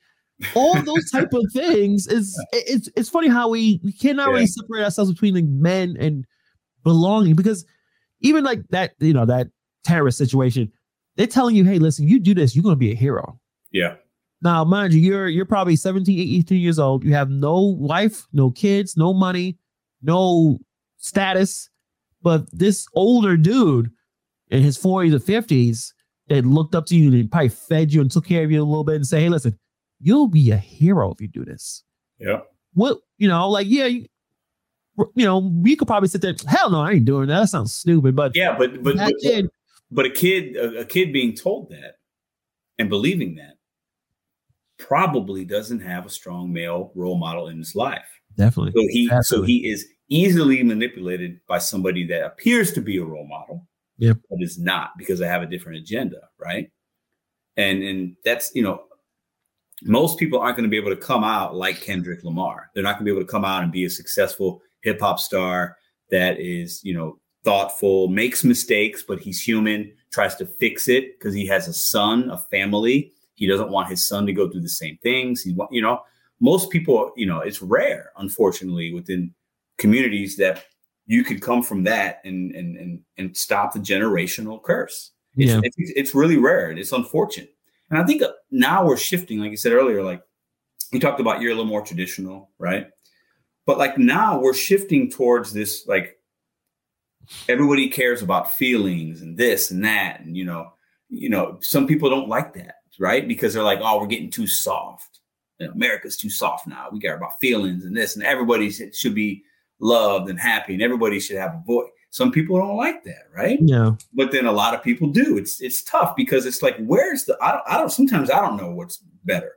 all those type of things is it's it's funny how we we cannot yeah. really separate ourselves between like men and belonging because even like that, you know, that terrorist situation, they're telling you, hey, listen, you do this, you're going to be a hero. Yeah. Now, mind you, you're you're probably 17, 18 years old. You have no wife, no kids, no money, no status. But this older dude in his 40s or 50s that looked up to you and probably fed you and took care of you a little bit and say, hey, listen, you'll be a hero if you do this. Yeah. What, you know, like, yeah, you, you know, we could probably sit there. Hell no, I ain't doing that. That sounds stupid. But yeah, but but but, kid, but a kid, a, a kid being told that and believing that probably doesn't have a strong male role model in his life. Definitely. So he Absolutely. so he is easily manipulated by somebody that appears to be a role model, yep. but is not because they have a different agenda, right? And and that's you know most people aren't going to be able to come out like Kendrick Lamar. They're not going to be able to come out and be a successful hip hop star that is, you know, thoughtful, makes mistakes, but he's human, tries to fix it because he has a son, a family. He doesn't want his son to go through the same things. He you know, most people, you know, it's rare, unfortunately, within communities that you could come from that and and and and stop the generational curse. It's, yeah. it's, it's really rare. and It's unfortunate. And I think now we're shifting, like you said earlier, like you talked about you're a little more traditional, right? But like now we're shifting towards this like everybody cares about feelings and this and that. And you know, you know, some people don't like that, right? Because they're like, oh, we're getting too soft. You know, America's too soft now. We care about feelings and this, and everybody should be loved and happy, and everybody should have a voice. Some people don't like that, right? Yeah. But then a lot of people do. It's it's tough because it's like, where's the I don't I don't sometimes I don't know what's better.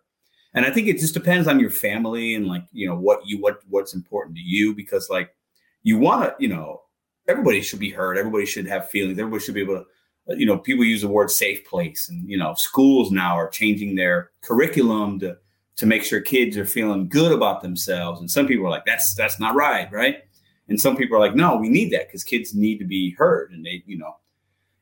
And I think it just depends on your family and like, you know, what you what what's important to you because like you want to, you know, everybody should be heard. Everybody should have feelings. Everybody should be able to uh, you know, people use the word safe place, and you know, schools now are changing their curriculum to to make sure kids are feeling good about themselves. And some people are like, that's that's not right, right? And some people are like, no, we need that because kids need to be heard, and they, you know,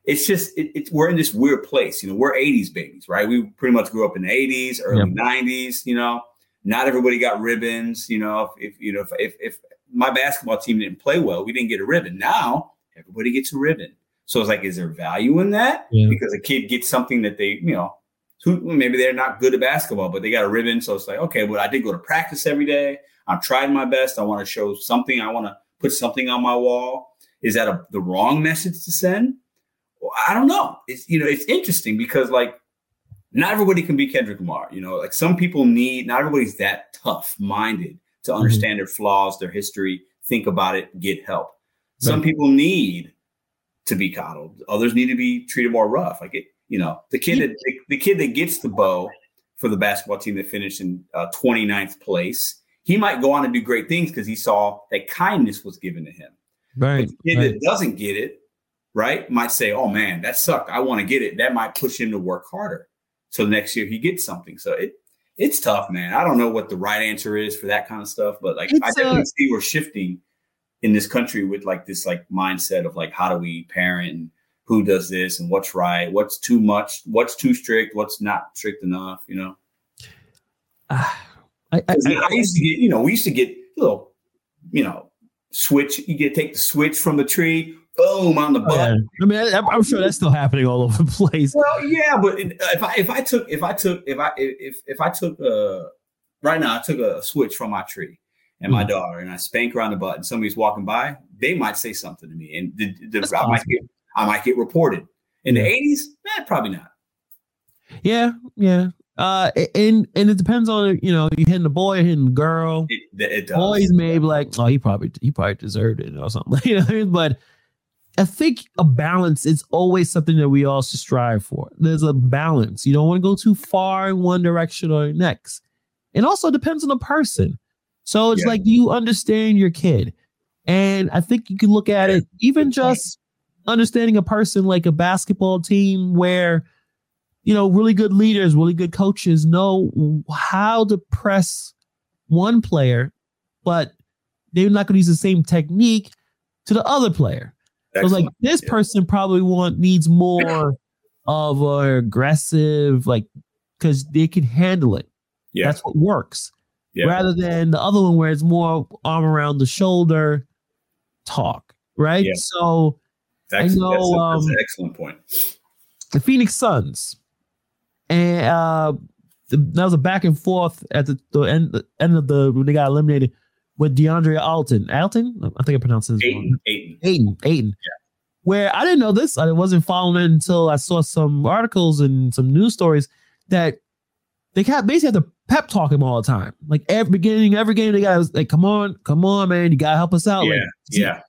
it's just it, it's we're in this weird place. You know, we're '80s babies, right? We pretty much grew up in the '80s, early yep. '90s. You know, not everybody got ribbons. You know, if, if you know if, if if my basketball team didn't play well, we didn't get a ribbon. Now everybody gets a ribbon. So it's like, is there value in that? Yeah. Because a kid gets something that they, you know, who maybe they're not good at basketball, but they got a ribbon. So it's like, okay, well, I did go to practice every day. I'm trying my best. I want to show something. I want to put something on my wall. Is that a, the wrong message to send? Well, I don't know. It's you know, it's interesting because like not everybody can be Kendrick Lamar. You know, like some people need. Not everybody's that tough minded to mm-hmm. understand mm-hmm. their flaws, their history, think about it, get help. Some people need to be coddled. Others need to be treated more rough. Like it, you know, the kid that the, the kid that gets the bow for the basketball team that finished in uh, 29th place, he might go on to do great things because he saw that kindness was given to him. Right. But the kid right. that doesn't get it, right, might say, "Oh man, that sucked. I want to get it." That might push him to work harder. So next year he gets something. So it it's tough, man. I don't know what the right answer is for that kind of stuff, but like it's, I definitely uh, see we're shifting in this country with like this like mindset of like how do we parent and who does this and what's right, what's too much, what's too strict, what's not strict enough, you know. I, I, I, used to get, you know, we used to get little, you know, switch. You get take the switch from the tree, boom on the butt. Yeah. I mean, I, am sure that's still happening all over the place. Well, yeah, but if I if I took if I took if I if if I took uh right now I took a switch from my tree and my mm. daughter, and I spank her on the butt, and somebody's walking by, they might say something to me, and the, the, I might get I might get reported. In yeah. the eighties, eh, probably not. Yeah, yeah. Uh, and and it depends on you know you hitting the boy, hitting the girl. It, it does. Boys may be like, oh, he probably he probably deserved it or something. you know, I mean? but I think a balance is always something that we all should strive for. There's a balance. You don't want to go too far in one direction or next. It also depends on the person. So it's yeah. like, do you understand your kid? And I think you can look at it, even just understanding a person like a basketball team where, you know, really good leaders, really good coaches know how to press one player, but they're not going to use the same technique to the other player. Excellent. So like this yeah. person probably want needs more of a aggressive, like because they can handle it. Yeah. That's what works yeah. rather than the other one where it's more arm around the shoulder talk, right? Yeah. So that's, I know that's, a, that's um, an excellent point. The Phoenix Suns, and uh, that was a back and forth at the, the end the end of the when they got eliminated with DeAndre Alton. Alton, I think I pronounced his name. Ayton. Ayton. Ayton. Yeah. Where I didn't know this, I wasn't following it until I saw some articles and some news stories that they basically have to pep talk him all the time. Like every beginning, every game, they got like, come on, come on, man, you gotta help us out. Yeah, like, yeah.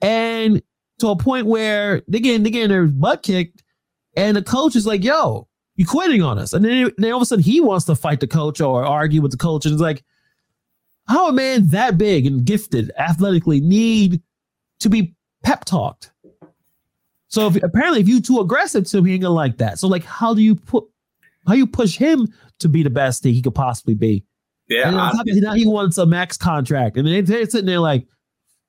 And to a point where they getting they getting their butt kicked, and the coach is like, "Yo, you quitting on us?" And then, then all of a sudden he wants to fight the coach or argue with the coach, and it's like, how a man that big and gifted athletically need to be pep talked? So if, apparently, if you too aggressive to him, he ain't gonna like that. So like, how do you put how you push him to be the best thing he could possibly be? Yeah, and on now he wants a max contract, and they're sitting there like,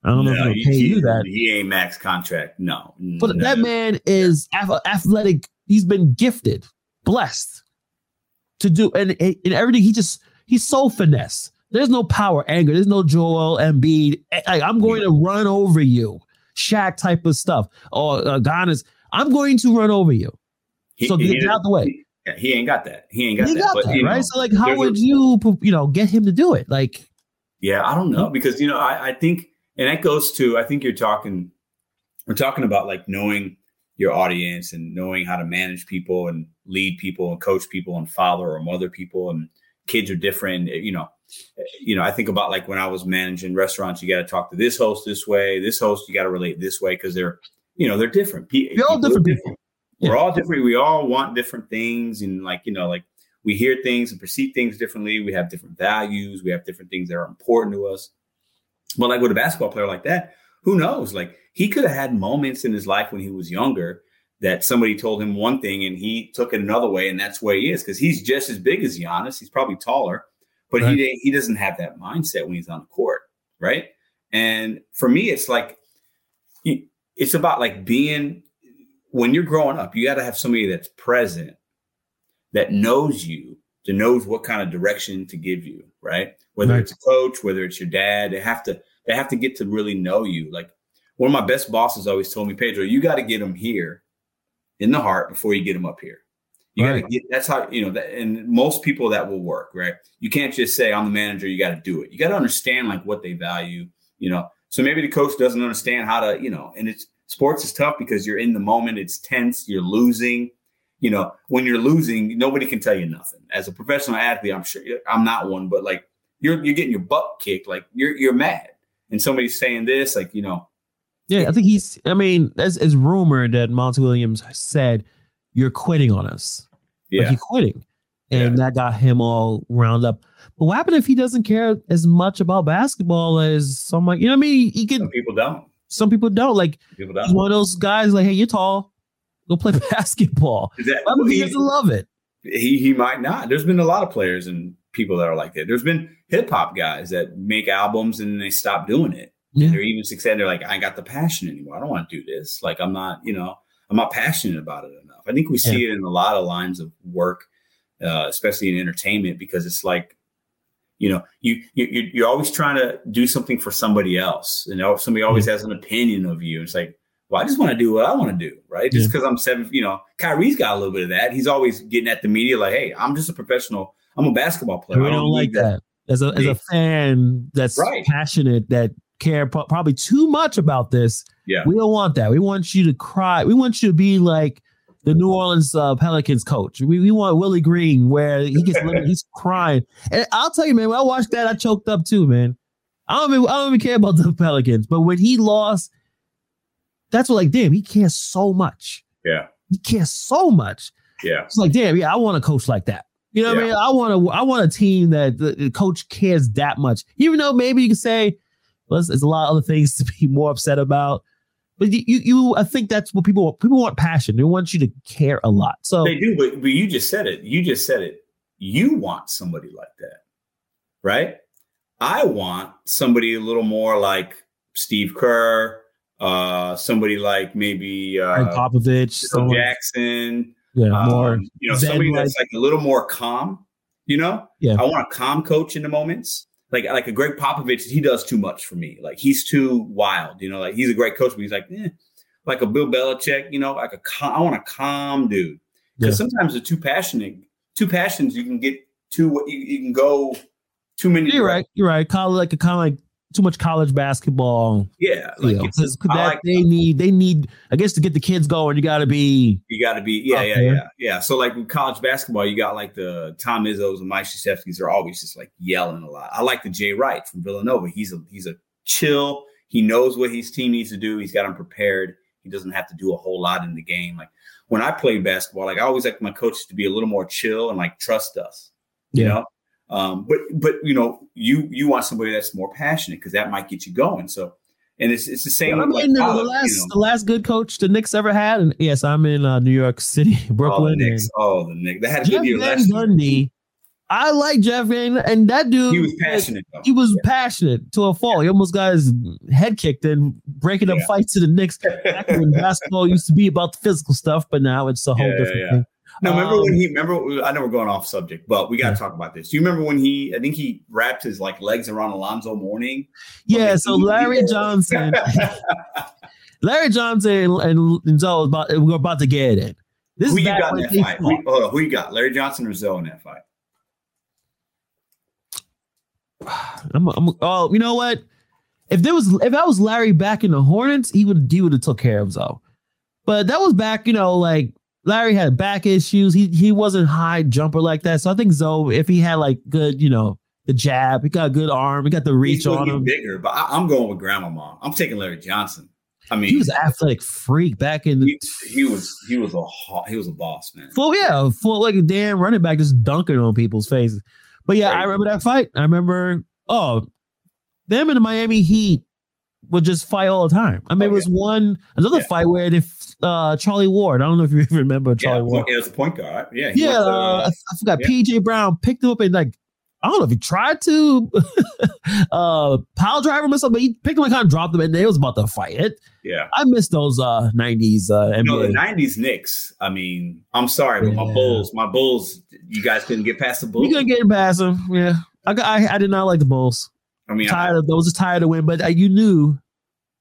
I don't know no, if they pay he, you that. He ain't max contract, no. But no. that man is athletic. He's been gifted, blessed to do, and and everything. He just he's so finesse. There's no power, anger. There's no Joel Embiid. Like, I'm going to run over you, Shaq type of stuff. Or uh, Giannis, I'm going to run over you. He, so get out the way. He ain't got that. He ain't got he that. Got but, that right? Know, so like, how would a, you, you know, get him to do it? Like, yeah, I don't know because you know, I, I think, and that goes to, I think you're talking, we're talking about like knowing your audience and knowing how to manage people and lead people and coach people and father or mother people and kids are different. Eh, you know, eh, you know, I think about like when I was managing restaurants, you got to talk to this host this way, this host you got to relate this way because they're, you know, they're different. They're all different people. We're all different. We all want different things, and like you know, like we hear things and perceive things differently. We have different values. We have different things that are important to us. But like with a basketball player like that, who knows? Like he could have had moments in his life when he was younger that somebody told him one thing and he took it another way, and that's where he is because he's just as big as Giannis. He's probably taller, but right. he he doesn't have that mindset when he's on the court, right? And for me, it's like it's about like being when you're growing up. You got to have somebody that's present, that knows you, that knows what kind of direction to give you, right? Whether right. it's a coach, whether it's your dad, they have to they have to get to really know you. Like one of my best bosses always told me, Pedro, you got to get them here in the heart before you get them up here. You right. got to get that's how you know that, and most people that will work, right? You can't just say I'm the manager. You got to do it. You got to understand like what they value, you know. So maybe the coach doesn't understand how to, you know, and it's sports is tough because you're in the moment. It's tense. You're losing. You know, when you're losing, nobody can tell you nothing. As a professional athlete, I'm sure I'm not one, but like you're you're getting your butt kicked. Like you're you're mad, and somebody's saying this, like you know, yeah, I think he's. I mean, as as rumored that Monty Williams said, "You're quitting on us." Yeah, like you're quitting, and yeah. that got him all round up. But what happened if he doesn't care as much about basketball as some like you know? what I mean, he can. Some people don't. Some people don't. Like people don't. one of those guys. Like, hey, you're tall. Go play basketball. That, well, he, he doesn't love it. He he might not. There's been a lot of players and people that are like that. There's been hip hop guys that make albums and they stop doing it yeah. They're even success. They're like, I got the passion anymore. I don't want to do this. Like, I'm not, you know, I'm not passionate about it enough. I think we see yeah. it in a lot of lines of work, uh, especially in entertainment, because it's like, you know, you, you you're always trying to do something for somebody else, and somebody always has an opinion of you. It's like, well, I just want to do what I want to do, right? Just because yeah. I'm seven, you know, Kyrie's got a little bit of that. He's always getting at the media like, hey, I'm just a professional. I'm a basketball player. We don't, don't like that. that. As a as a fan that's right. passionate that care probably too much about this. Yeah. We don't want that. We want you to cry. We want you to be like the New Orleans uh, Pelicans coach. We, we want Willie Green where he gets he's crying. And I'll tell you, man, when I watched that, I choked up too, man. I don't even I don't even care about the Pelicans, but when he lost, that's what like, damn, he cares so much. Yeah. He cares so much. Yeah. It's like, damn, yeah, I want a coach like that. You know what yeah. I mean? I want to I want a team that the, the coach cares that much. Even though maybe you can say, well, there's a lot of other things to be more upset about. But you, you, I think that's what people want. People want passion. They want you to care a lot. So they do. But, but you just said it. You just said it. You want somebody like that, right? I want somebody a little more like Steve Kerr, uh, somebody like maybe uh, Popovich, Jackson. Yeah, um, more. You know, somebody that's like a little more calm. You know, yeah. I want a calm coach in the moments like like a Gregg Popovich, he does too much for me. Like he's too wild, you know. Like he's a great coach, but he's like, eh. like a Bill Belichick, you know. Like a cal- I want a calm dude because yeah. sometimes they're too passionate. Too passions, you can get too. You, you can go too many. You're right. You're right. College, like a kind of like too much college basketball. Yeah, like because like, they need they need I guess to get the kids going, you got to be you got to be yeah yeah there. yeah yeah. So like with college basketball, you got like the Tom Izzo's and Mike Krzyzewski's are always just like yelling a lot. I like the Jay Wright from Villanova. He's a he's a chill. He knows what his team needs to do. He's got them prepared. He doesn't have to do a whole lot in the game. Like when I played basketball, like I always like my coaches to be a little more chill and like trust us. You yeah. know, um, but but you know, you you want somebody that's more passionate because that might get you going. So and it's it's the same. I mean, like college, the last you know. the last good coach the Knicks ever had, and yes, I'm in uh, New York City, Brooklyn. Oh, the Knicks. Oh, the Knicks. They had a Jeff good year Van last Gundy, I like Jeff Van, and that dude. He was passionate. Though. He was yeah. passionate to a fault. He almost got his head kicked and breaking up yeah. fights to the Knicks. Back when basketball used to be about the physical stuff, but now it's a whole yeah, different thing. No, remember um, when he remember I know we're going off subject, but we got to talk about this. Do you remember when he I think he wrapped his like legs around Alonzo Mourning? Yeah, so Larry Johnson Larry Johnson and, and Zo about we're about to get it. This who you got in that fight? Who, hold on, who you got? Larry Johnson or Zo in that fight? I'm, I'm, oh, you know what? If there was if I was Larry back in the Hornets, he would he would have took care of Zo. But that was back, you know, like Larry had back issues. He he wasn't high jumper like that. So I think Zo, if he had like good, you know, the jab, he got a good arm, he got the reach on him. Bigger, but I, am going with Grandmama. I'm taking Larry Johnson. I mean, he was athletic freak back in. The, he, he, was he was a he was a boss man. Full yeah, full like a damn running back, just dunking on people's faces. But yeah. I remember that fight. I remember oh, them and the Miami Heat would just fight all the time. I mean, oh, it was one another yeah. fight where if uh, Charlie Ward, I don't know if you remember Charlie yeah, Ward. Yeah, was a point guard. Yeah, yeah. uh, uh, I forgot. PJ Brown picked him up and like I don't know if he tried to uh pile drive him or something, but he picked him and kind of dropped him and they was about to fight it. Yeah. I miss those uh 90s uh NBA. You know, the 90s Knicks. I mean, I'm sorry, but yeah. my Bulls, my Bulls, you guys couldn't get past the Bulls. You couldn't get past them. Yeah. I, I I did not like the Bulls. I mean, tired I, of those. Tired to win, but uh, you knew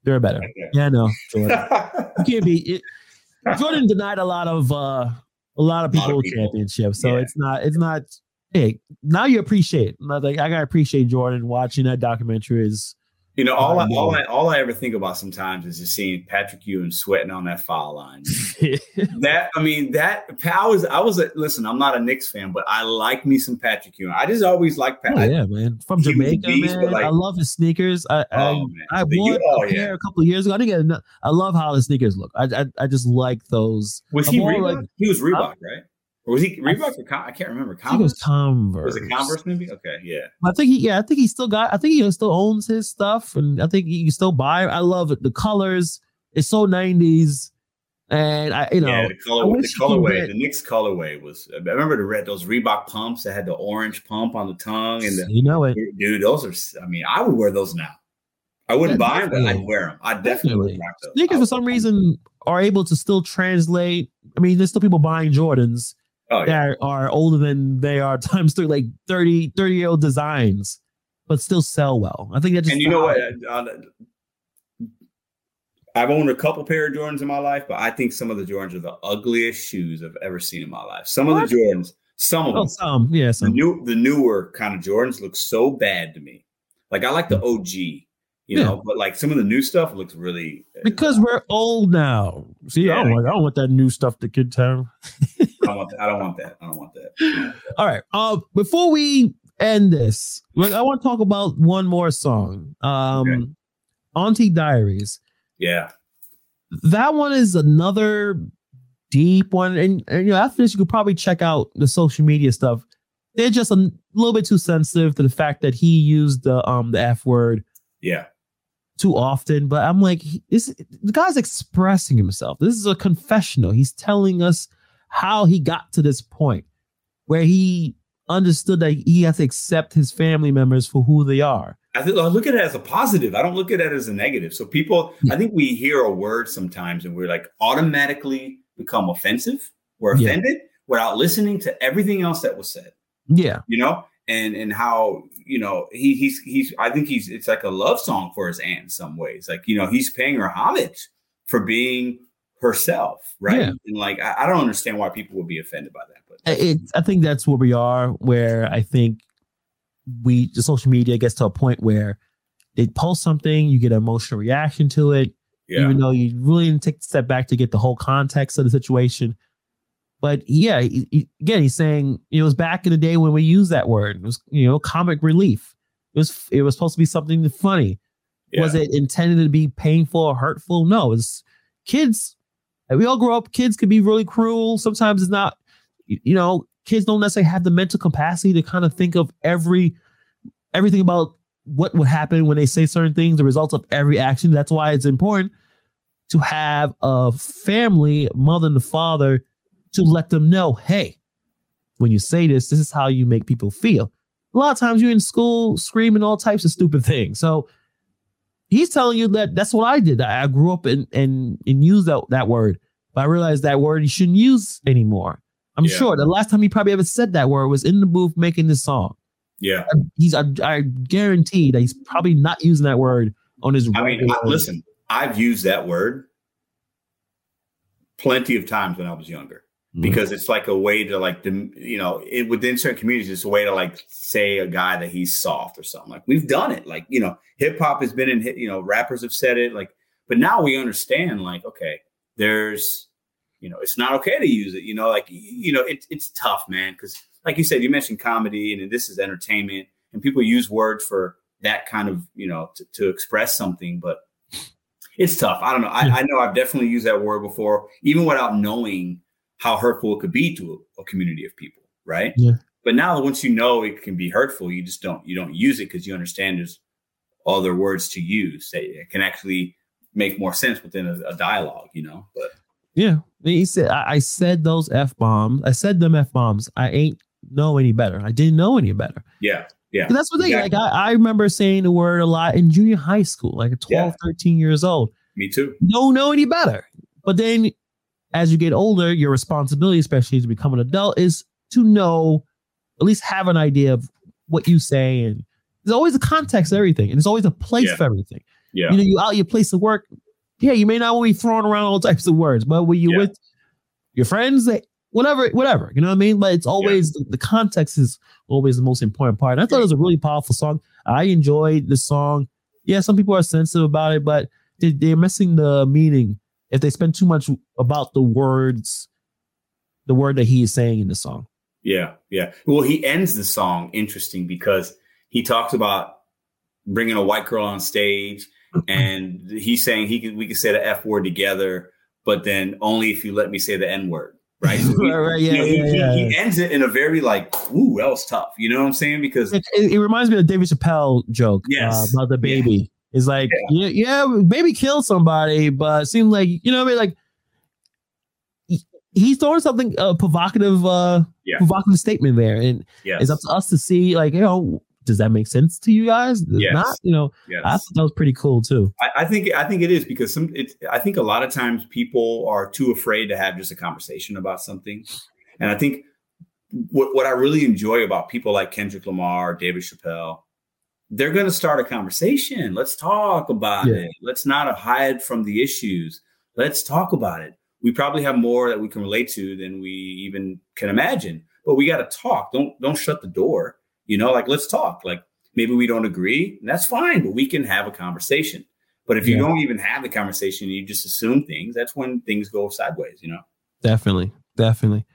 they were better. Okay. Yeah, no, Jordan. you can't be. It, Jordan denied a lot of uh a lot of people, people. championships, so yeah. it's not. It's not. Hey, now you appreciate. Like I gotta appreciate Jordan watching that documentary is you know, all I, all I all I ever think about sometimes is just seeing Patrick Ewing sweating on that foul line. that I mean, that I was I was a, listen. I'm not a Knicks fan, but I like me some Patrick Ewing. I just always like Patrick. Oh, yeah, man, from Jamaica, beast, man. Like, I love his sneakers. I oh, I, I wore oh, a pair yeah. a couple of years ago. I think I, I love how the sneakers look. I I, I just like those. Was he Reebok? Like, he was Reebok, right? Or was he Reebok or Con- I can't remember. Converse? I was Converse. Was it Converse maybe? Okay, yeah. I think he, yeah, I think he still got. I think he still owns his stuff, and I think you can still buy. I love it. The colors. It's so nineties, and I, you know, yeah, the color, the colorway, the Knicks colorway was. I remember the red those Reebok pumps that had the orange pump on the tongue, and the, you know it, dude. Those are. I mean, I would wear those now. I wouldn't yeah, buy them, but I'd wear them. I definitely, definitely. Sneakers for some reason are able to still translate. I mean, there's still people buying Jordans oh, yeah. that are older than they are times through like 30, 30 year old designs, but still sell well. I think that just and you know what? Uh, I've owned a couple pair of Jordans in my life, but I think some of the Jordans are the ugliest shoes I've ever seen in my life. Some what? of the Jordans, some of oh, them, some, yeah, some. The new, the newer kind of Jordans look so bad to me. Like I like the OG, you yeah. know, but like some of the new stuff looks really uh, because uh, we're old now. See, yeah, I don't like I don't want that new stuff the kid time. I don't want that. I don't want that. I don't want that. All right. Uh before we end this, I want to talk about one more song. Um okay. Auntie Diaries. Yeah. That one is another deep one. And, and you know, after this, you could probably check out the social media stuff. They're just a little bit too sensitive to the fact that he used the um the F word. Yeah too often, but I'm like, this the guy's expressing himself. This is a confessional. He's telling us how he got to this point where he understood that he has to accept his family members for who they are. I, th- I look at it as a positive. I don't look at it as a negative. So people, yeah. I think we hear a word sometimes and we're like automatically become offensive. We're offended yeah. without listening to everything else that was said. Yeah. You know, and and how you know he he's he's I think he's it's like a love song for his aunt in some ways. Like you know he's paying her homage for being herself, right? Yeah. And like I, I, don't understand why people would be offended by that. But it, I think that's where we are. Where I think we the social media gets to a point where they post something, you get an emotional reaction to it, yeah. even though you really didn't take a step back to get the whole context of the situation. But yeah, he, he, again, he's saying it was back in the day when we used that word. It was you know comic relief. It was it was supposed to be something funny. Yeah. Was it intended to be painful or hurtful? No, it's kids. We all grow up. Kids can be really cruel. Sometimes it's not. You know, kids don't necessarily have the mental capacity to kind of think of every everything about what would happen when they say certain things, the results of every action. That's why it's important to have a family, mother and father, to let them know, hey, when you say this, this is how you make people feel. A lot of times you're in school screaming all types of stupid things. So he's telling you that that's what I did. I grew up and and and used that, that word, but I realized that word you shouldn't use anymore. I'm yeah. sure the last time he probably ever said that word was in the booth making this song. Yeah, he's. I, I guarantee that he's probably not using that word on his. I mean, listen, I've used that word plenty of times when I was younger. Mm-hmm. because it's like a way to like the you know it, within certain communities it's a way to like say a guy that he's soft or something. Like we've done it. Like you know hip hop has been in you know rappers have said it like but now we understand like okay there's you know it's not okay to use it you know like you know it's it's tough man because like you said you mentioned comedy and this is entertainment and people use words for that kind of you know to, to express something but it's tough. I don't know. I, I know i've definitely used that word before even without knowing how hurtful it could be to a, a community of people, right? Yeah. But now once you know it can be hurtful, you just don't you don't use it because you understand there's other words to use that can actually make more sense within a, a dialogue, you know. But yeah, he said I, I said those f bombs. I said them f bombs. I ain't know any better. I didn't know any better. Yeah. Yeah. that's what they exactly. like. I, I remember saying the word a lot in junior high school, like 12, yeah. 13 years old. Me too. Don't know any better. But then as you get older, your responsibility, especially to become an adult, is to know, at least have an idea of what you say. And there's always a context of everything. And there's always a place yeah. for everything. Yeah. You know, you out your place of work. Yeah, you may not want to be throwing around all types of words, but when you're yeah. with your friends, whatever, whatever, you know what I mean? But it's always yeah. the, the, context is always the most important part. And I thought it was a really powerful song. I enjoyed the song. Yeah, some people are sensitive about it, but they, they're missing the meaning if they spend too much about the words, the word that he is saying in the song. Yeah, yeah. Well, he ends the song interesting because he talks about bringing a white girl on stage, and he's saying he could we could say the f word together, but then only if you let me say the n word. Right, so he, right, yeah, you know, yeah, he, yeah, he, he, ends it in a very like, ooh, that was tough. You know what I'm saying? Because it, it, it reminds me of David Chappelle joke uh, yes. uh, about the baby. It's like, yeah. yeah, maybe kill somebody, but it seems like, you know, I mean, like he's throwing something a uh, provocative, uh, yeah. provocative statement there, and yes. it's up to us to see, like, you know, does that make sense to you guys? Yes. Not, you know, yes. I thought that was pretty cool too. I, I, think I think it is because some. It's, I think a lot of times people are too afraid to have just a conversation about something, and I think what what I really enjoy about people like Kendrick Lamar, David Chappelle, they're going to start a conversation. Let's talk about yeah. it. Let's not hide from the issues. Let's talk about it. We probably have more that we can relate to than we even can imagine. But we got to talk. Don't don't shut the door. You know, like let's talk. Like maybe we don't agree, and that's fine, but we can have a conversation. But if you yeah. don't even have the conversation, you just assume things. That's when things go sideways. You know. Definitely, definitely.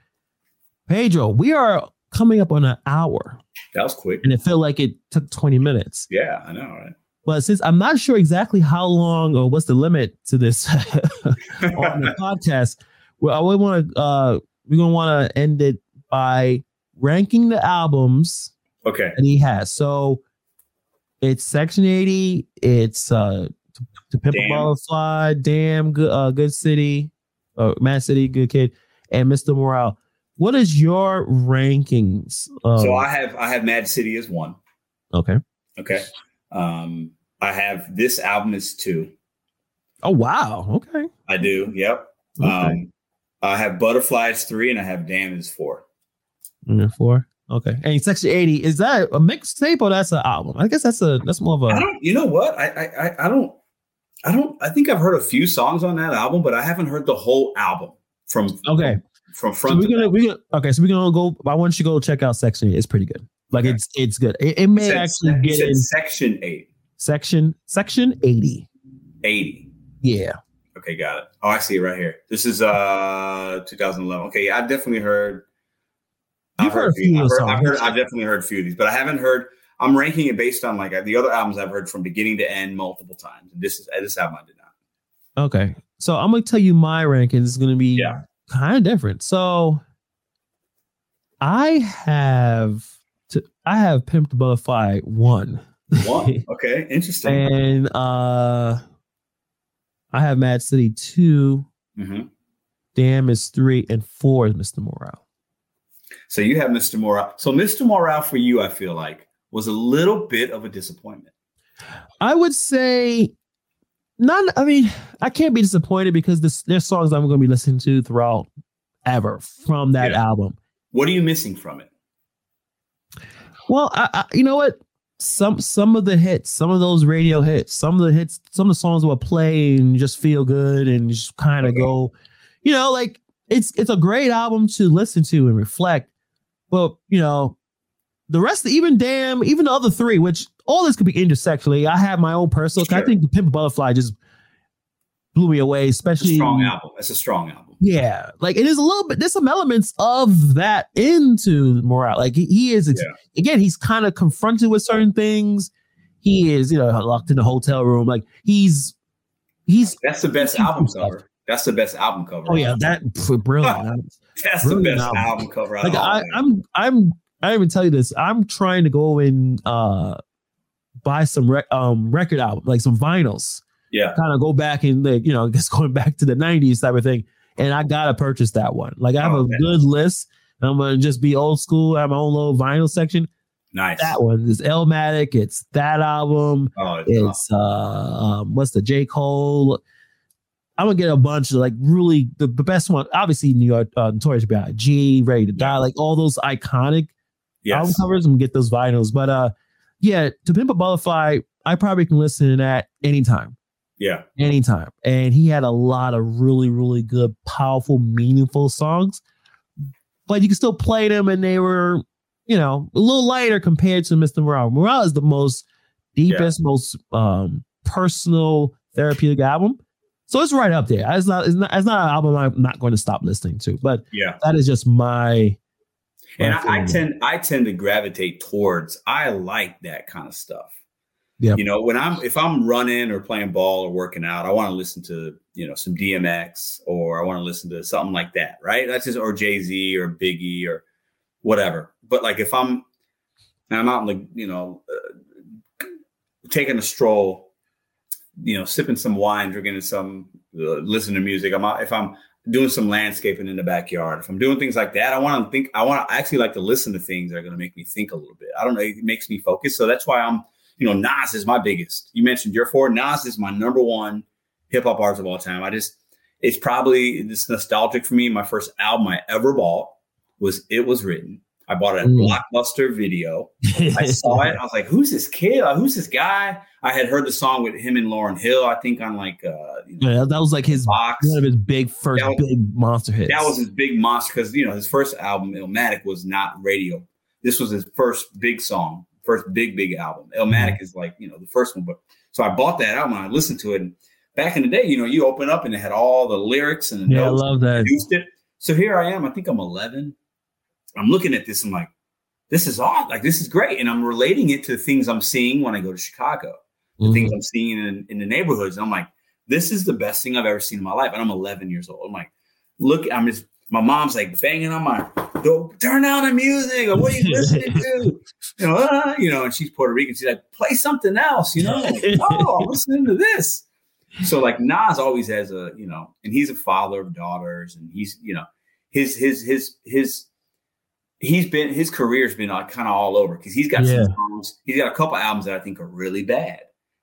Pedro, we are coming up on an hour. That was quick. And it felt like it took 20 minutes. Yeah, I know, right? But since I'm not sure exactly how long or what's the limit to this on the podcast, well, I want to uh we're gonna want to end it by ranking the albums okay that he has. So it's Section 80, it's uh to, to Pimp a Butterfly, Damn, Good uh, Good City, uh, Mad City, Good Kid, and Mr. Morale. What is your rankings? so I have I have Mad City as one. Okay. Okay. Um, I have this album is two. Oh wow. Okay. I do. Yep. Okay. Um, I have Butterflies three, and I have Damn is four. Four. Okay. And Section eighty is that a mixtape or that's an album? I guess that's a that's more of a. I don't. You know what? I I I don't. I don't. I think I've heard a few songs on that album, but I haven't heard the whole album from. Okay from front. So we're gonna, we gonna okay. So we're gonna go. I want you to go check out section eight. It's pretty good. Like okay. it's it's good. It, it may actually get in section eight. Section section eighty. Eighty. Yeah. Okay, got it. Oh, I see it right here. This is uh 2011. Okay, yeah, I've definitely heard. You've I've heard, heard a few. I've heard, I've, heard, I've definitely heard a few of these, but I haven't heard. I'm ranking it based on like the other albums I've heard from beginning to end multiple times. And this is this album I did not. Okay, so I'm gonna tell you my rankings is gonna be yeah kind of different. So I have to I have pimped the Butterfly one. One. Okay, interesting. and uh I have Mad City 2 mm-hmm. Damn is three, and four is Mr. Morale. So you have Mr. Morale. So Mr. Morale for you, I feel like, was a little bit of a disappointment. I would say none. I mean, I can't be disappointed because this, there's songs I'm going to be listening to throughout ever from that yeah. album. What are you missing from it? Well, I, I, you know what? Some some of the hits, some of those radio hits, some of the hits, some of the songs will play and just feel good and just kind of okay. go, you know, like it's it's a great album to listen to and reflect. But you know, the rest, of, even damn, even the other three, which all this could be intersectionally. I have my own personal. Sure. I think the Pimp Butterfly just blew me away, especially it's a strong album. It's a strong album. Yeah, like it is a little bit. There's some elements of that into Morale. Like he, he is yeah. again. He's kind of confronted with certain things. He is, you know, locked in a hotel room. Like he's he's. That's the best album cover. That's the best album cover. Oh yeah, that brilliant. That's brilliant the best album, album cover. Like I, I'm, I'm I didn't even tell you this. I'm trying to go and uh buy some rec- um, record album, like some vinyls. Yeah. Kind of go back and like, you know, just going back to the 90s type of thing. And I gotta purchase that one. Like I have Oh, a good list. I'm gonna just be old school. I have my own little vinyl section. Nice. That one is Illmatic. It's that album. Oh, it's, It's uh, um, what's the J Cole? I'm gonna get a bunch of like really the, the best one. Obviously, New York uh, Notorious B.I.G. Ready to Die, like all those iconic album covers. Gonna get those vinyls. But uh, yeah, to Pimp a Butterfly, I probably can listen to that anytime, Yeah. anytime. And he had a lot of really, really good, powerful, meaningful songs. But you can still play them, and they were, you know, a little lighter compared to Mr. Morale. Morale is the most deepest, most um personal therapeutic album. So it's right up there. It's not, it's not, it's not an album I'm not going to stop listening to, but Yeah. that is just my. And I, I tend I tend to gravitate towards I like that kind of stuff. Yeah. You know, when I'm if I'm running or playing ball or working out, I want to listen to, you know, some DMX or I want to listen to something like that, right? That's just or Jay-Z or Biggie or whatever. But like if I'm I'm out in the, you know, uh, taking a stroll, you know, sipping some wine, drinking some uh, listening to music. I'm out if I'm doing some landscaping in the backyard, if I'm doing things like that, I want to think. I want to actually like to listen to things that are going to make me think a little bit. I don't know. It makes me focus. So that's why I'm. You know, Nas is my biggest. You mentioned your four. Nas is my number one hip hop artist of all time. I just, it's probably it's nostalgic for me. My first album I ever bought was "It Was Written." I bought it at Mm. Blockbuster Video. I saw it. I was like, "Who's this kid? Who's this guy?" I had heard the song with him and Lauryn Hill. I think on like uh, you know, Yeah, that was like his box. one of his big first was- big monster hits. That was his big monster because you know his first album, Illmatic, was not radio. This was his first big song, first big big album. Illmatic is like you know the first one, but so I bought that album. and I listened to it. And back in the day, you know, you open up and it had all the lyrics and the yeah, I love that. produced it. So here I am. I think I'm 11. I'm looking at this. I'm like, this is odd. Like this is great, and I'm relating it to the things I'm seeing when I go to Chicago, the Mhm. things I'm seeing in, in the neighborhoods. And I'm like, this is the best thing I've ever seen in my life. And I'm 11 years old. I'm like, look, I'm just. My mom's like banging on my door. Turn down the music. Or, what are you listening to? You know, uh, you know. And she's Puerto Rican. She's like, play something else. You know, like, oh, I'm listening to this. So like Nas always has a, you know, and he's a father of daughters, and he's, you know, his his his his he's been his career's been uh, kind of all over because he's got Yeah. some songs. He's got a couple albums that I think are really bad,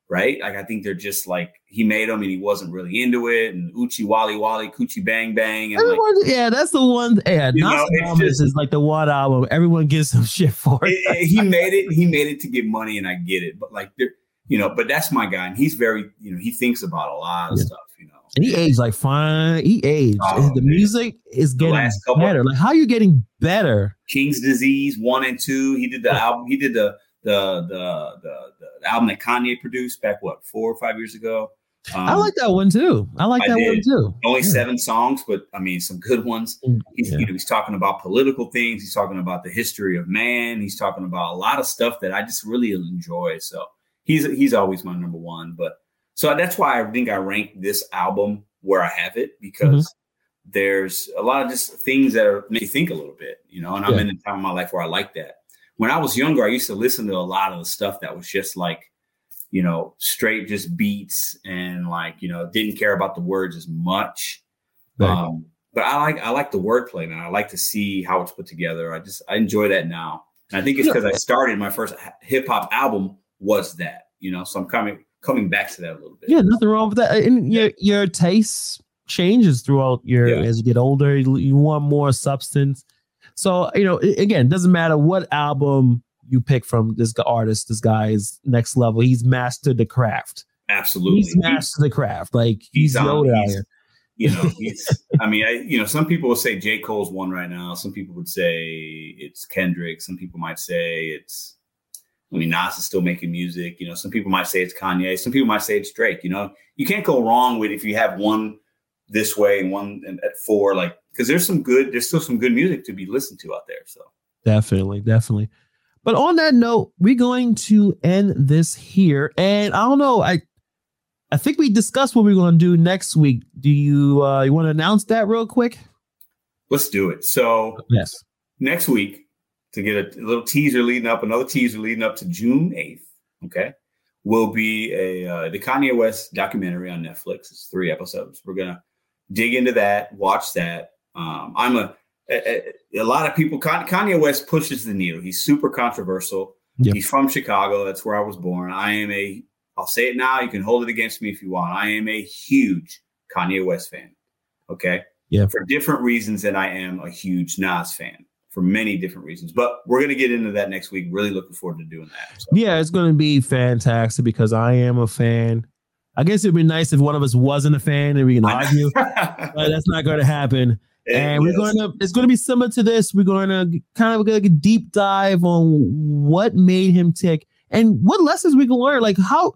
right? Like I think they're just like he made them and he wasn't really into it, and Oochie Wally Wally Coochie Bang Bang, and like yeah, that's the one. Yeah, You know, it's Nastradamus is like the one album everyone gives some shit for. it- it- he made it. He made it to get money, and I get it. But like, there- you know, but that's my guy, and he's very, you know, he thinks about a lot of Yeah. stuff, you know. And he aged like fine. He aged. Oh, the man. music is getting better. Like, how are you getting better? King's Disease one and two. He did the album. He did the the the the, the album that Kanye produced back what four or five years ago. Um, I like that one too. I like I that one too. only Yeah. seven songs, but I mean some good ones. He's Yeah. you know he's talking about political things. He's talking about the history of man. He's talking about a lot of stuff that I just really enjoy. So he's he's always my number one. But so that's why I think I rank this album where I have it because Mm-hmm. there's a lot of just things that are, make you think a little bit, you know. And I'm Yeah. in a time of my life where I like that. When I was younger, I used to listen to a lot of the stuff that was just like, you know, straight just beats and like, you know, didn't care about the words as much. Right. Um, but I like I like the wordplay, man. I like to see how it's put together. I just I enjoy that now. And I think it's because I started my first hip hop album was that, you know. So I'm coming coming back to that a little bit. Yeah, nothing wrong with that. Uh, and your your taste changes throughout your Yeah. as you get older. You, you want more substance. So you know, again, it doesn't matter what album you pick from this artist. This guy is next level. He's mastered the craft. Absolutely. He's mastered the craft. Like he's, He's Yoda out here. you know, he's, I mean, I, you know, some people will say J. Cole's one right now. Some people would say it's Kendrick. Some people might say it's, I mean, Nas is still making music. You know, some people might say it's Kanye. Some people might say it's Drake. You know, you can't go wrong with if you have one this way and one at four, like, because there's some good, there's still some good music to be listened to out there. So, Definitely, definitely. But on that note, we're going to end this here. And I don't know, I I think we discussed what we're going to do next week. Do you uh you want to announce that real quick? let's do it. So, Yes. next week to get a, little teaser leading up, another teaser leading up to June 8th. Okay. will be a uh, the Kanye West documentary on Netflix. It's three episodes. We're gonna dig into that, watch that. Um, I'm a, a, a lot of people. Kanye West pushes the needle. He's super controversial. Yep. He's from Chicago. That's where I was born. I am a. I'll say it now. You can hold it against me if you want. I am a huge Kanye West fan. Okay. Yeah. For different reasons than I am a huge Nas fan for many different reasons. But we're going to get into that next week. Really looking forward to doing that. So. Yeah, it's going to be fantastic because I am a fan. I guess it'd be nice if one of us wasn't a fan and we can argue, but that's not going to happen. It and is. we're going to, it's going to be similar to this. We're going to kind of get a deep dive on what made him tick and what lessons we can learn. Like how,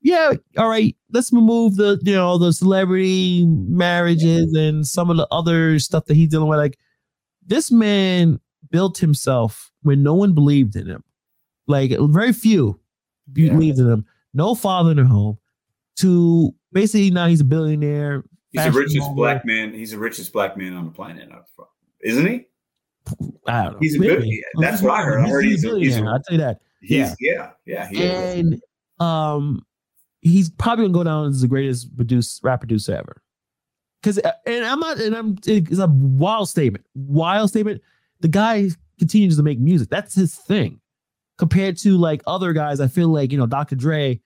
yeah, all right, let's remove the, you know, the celebrity marriages and some of the other stuff that he's dealing with. Like, this man built himself when no one believed in him. Like very few yeah. believed in him. No father in their home. To basically now he's a billionaire. He's the richest black man. He's the richest black man on the planet, isn't he? I don't know. He's a billionaire. That's what I heard. I heard he's, a billionaire. I'll tell you that. Yeah, yeah, yeah. He and is. um, he's probably gonna go down as the greatest produce rap producer ever because uh, and I'm not and I'm it's a wild statement, wild statement. The guy continues to make music. That's his thing. Compared to like other guys, I feel like you know Dr. Dre,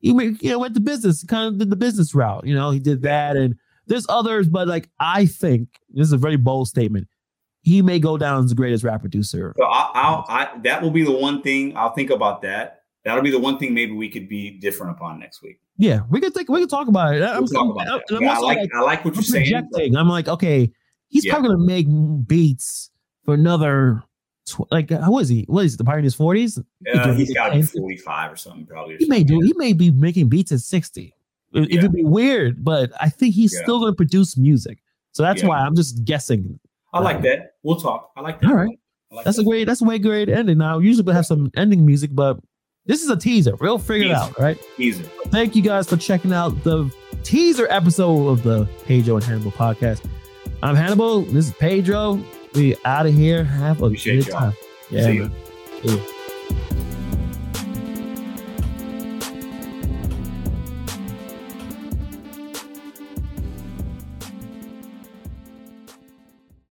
he you know went to business, kind of did the business route. You know he did that, and there's others, but like I think this is a very bold statement. He may go down as the greatest rap producer. So I'll, I'll I, that will be the one thing I'll think about that. That'll be the one thing maybe we could be different upon next week. Yeah, we can think we can talk about it. We'll I'm, talk about I'm, yeah, i like, like, I like what you're saying. I'm like, okay, he's yeah. probably gonna make beats for another tw- like how is he? What is he, the part in his forties? Uh, he's got to be 45 or something, probably. Or he something. may do he may be making beats at 60. It, yeah. would be weird, but I think he's still gonna produce music. So that's why I'm just guessing. I like that. We'll talk. I like that. All right. Like that's that. a great that's a way great ending. Now usually we have some ending music, but this is a teaser. We'll figure teaser. it out, right? Teaser. Thank you guys for checking out the teaser episode of the Pedro and Hannibal podcast. I'm Hannibal. This is Pedro. We out of here. Have a Appreciate good time. Yeah.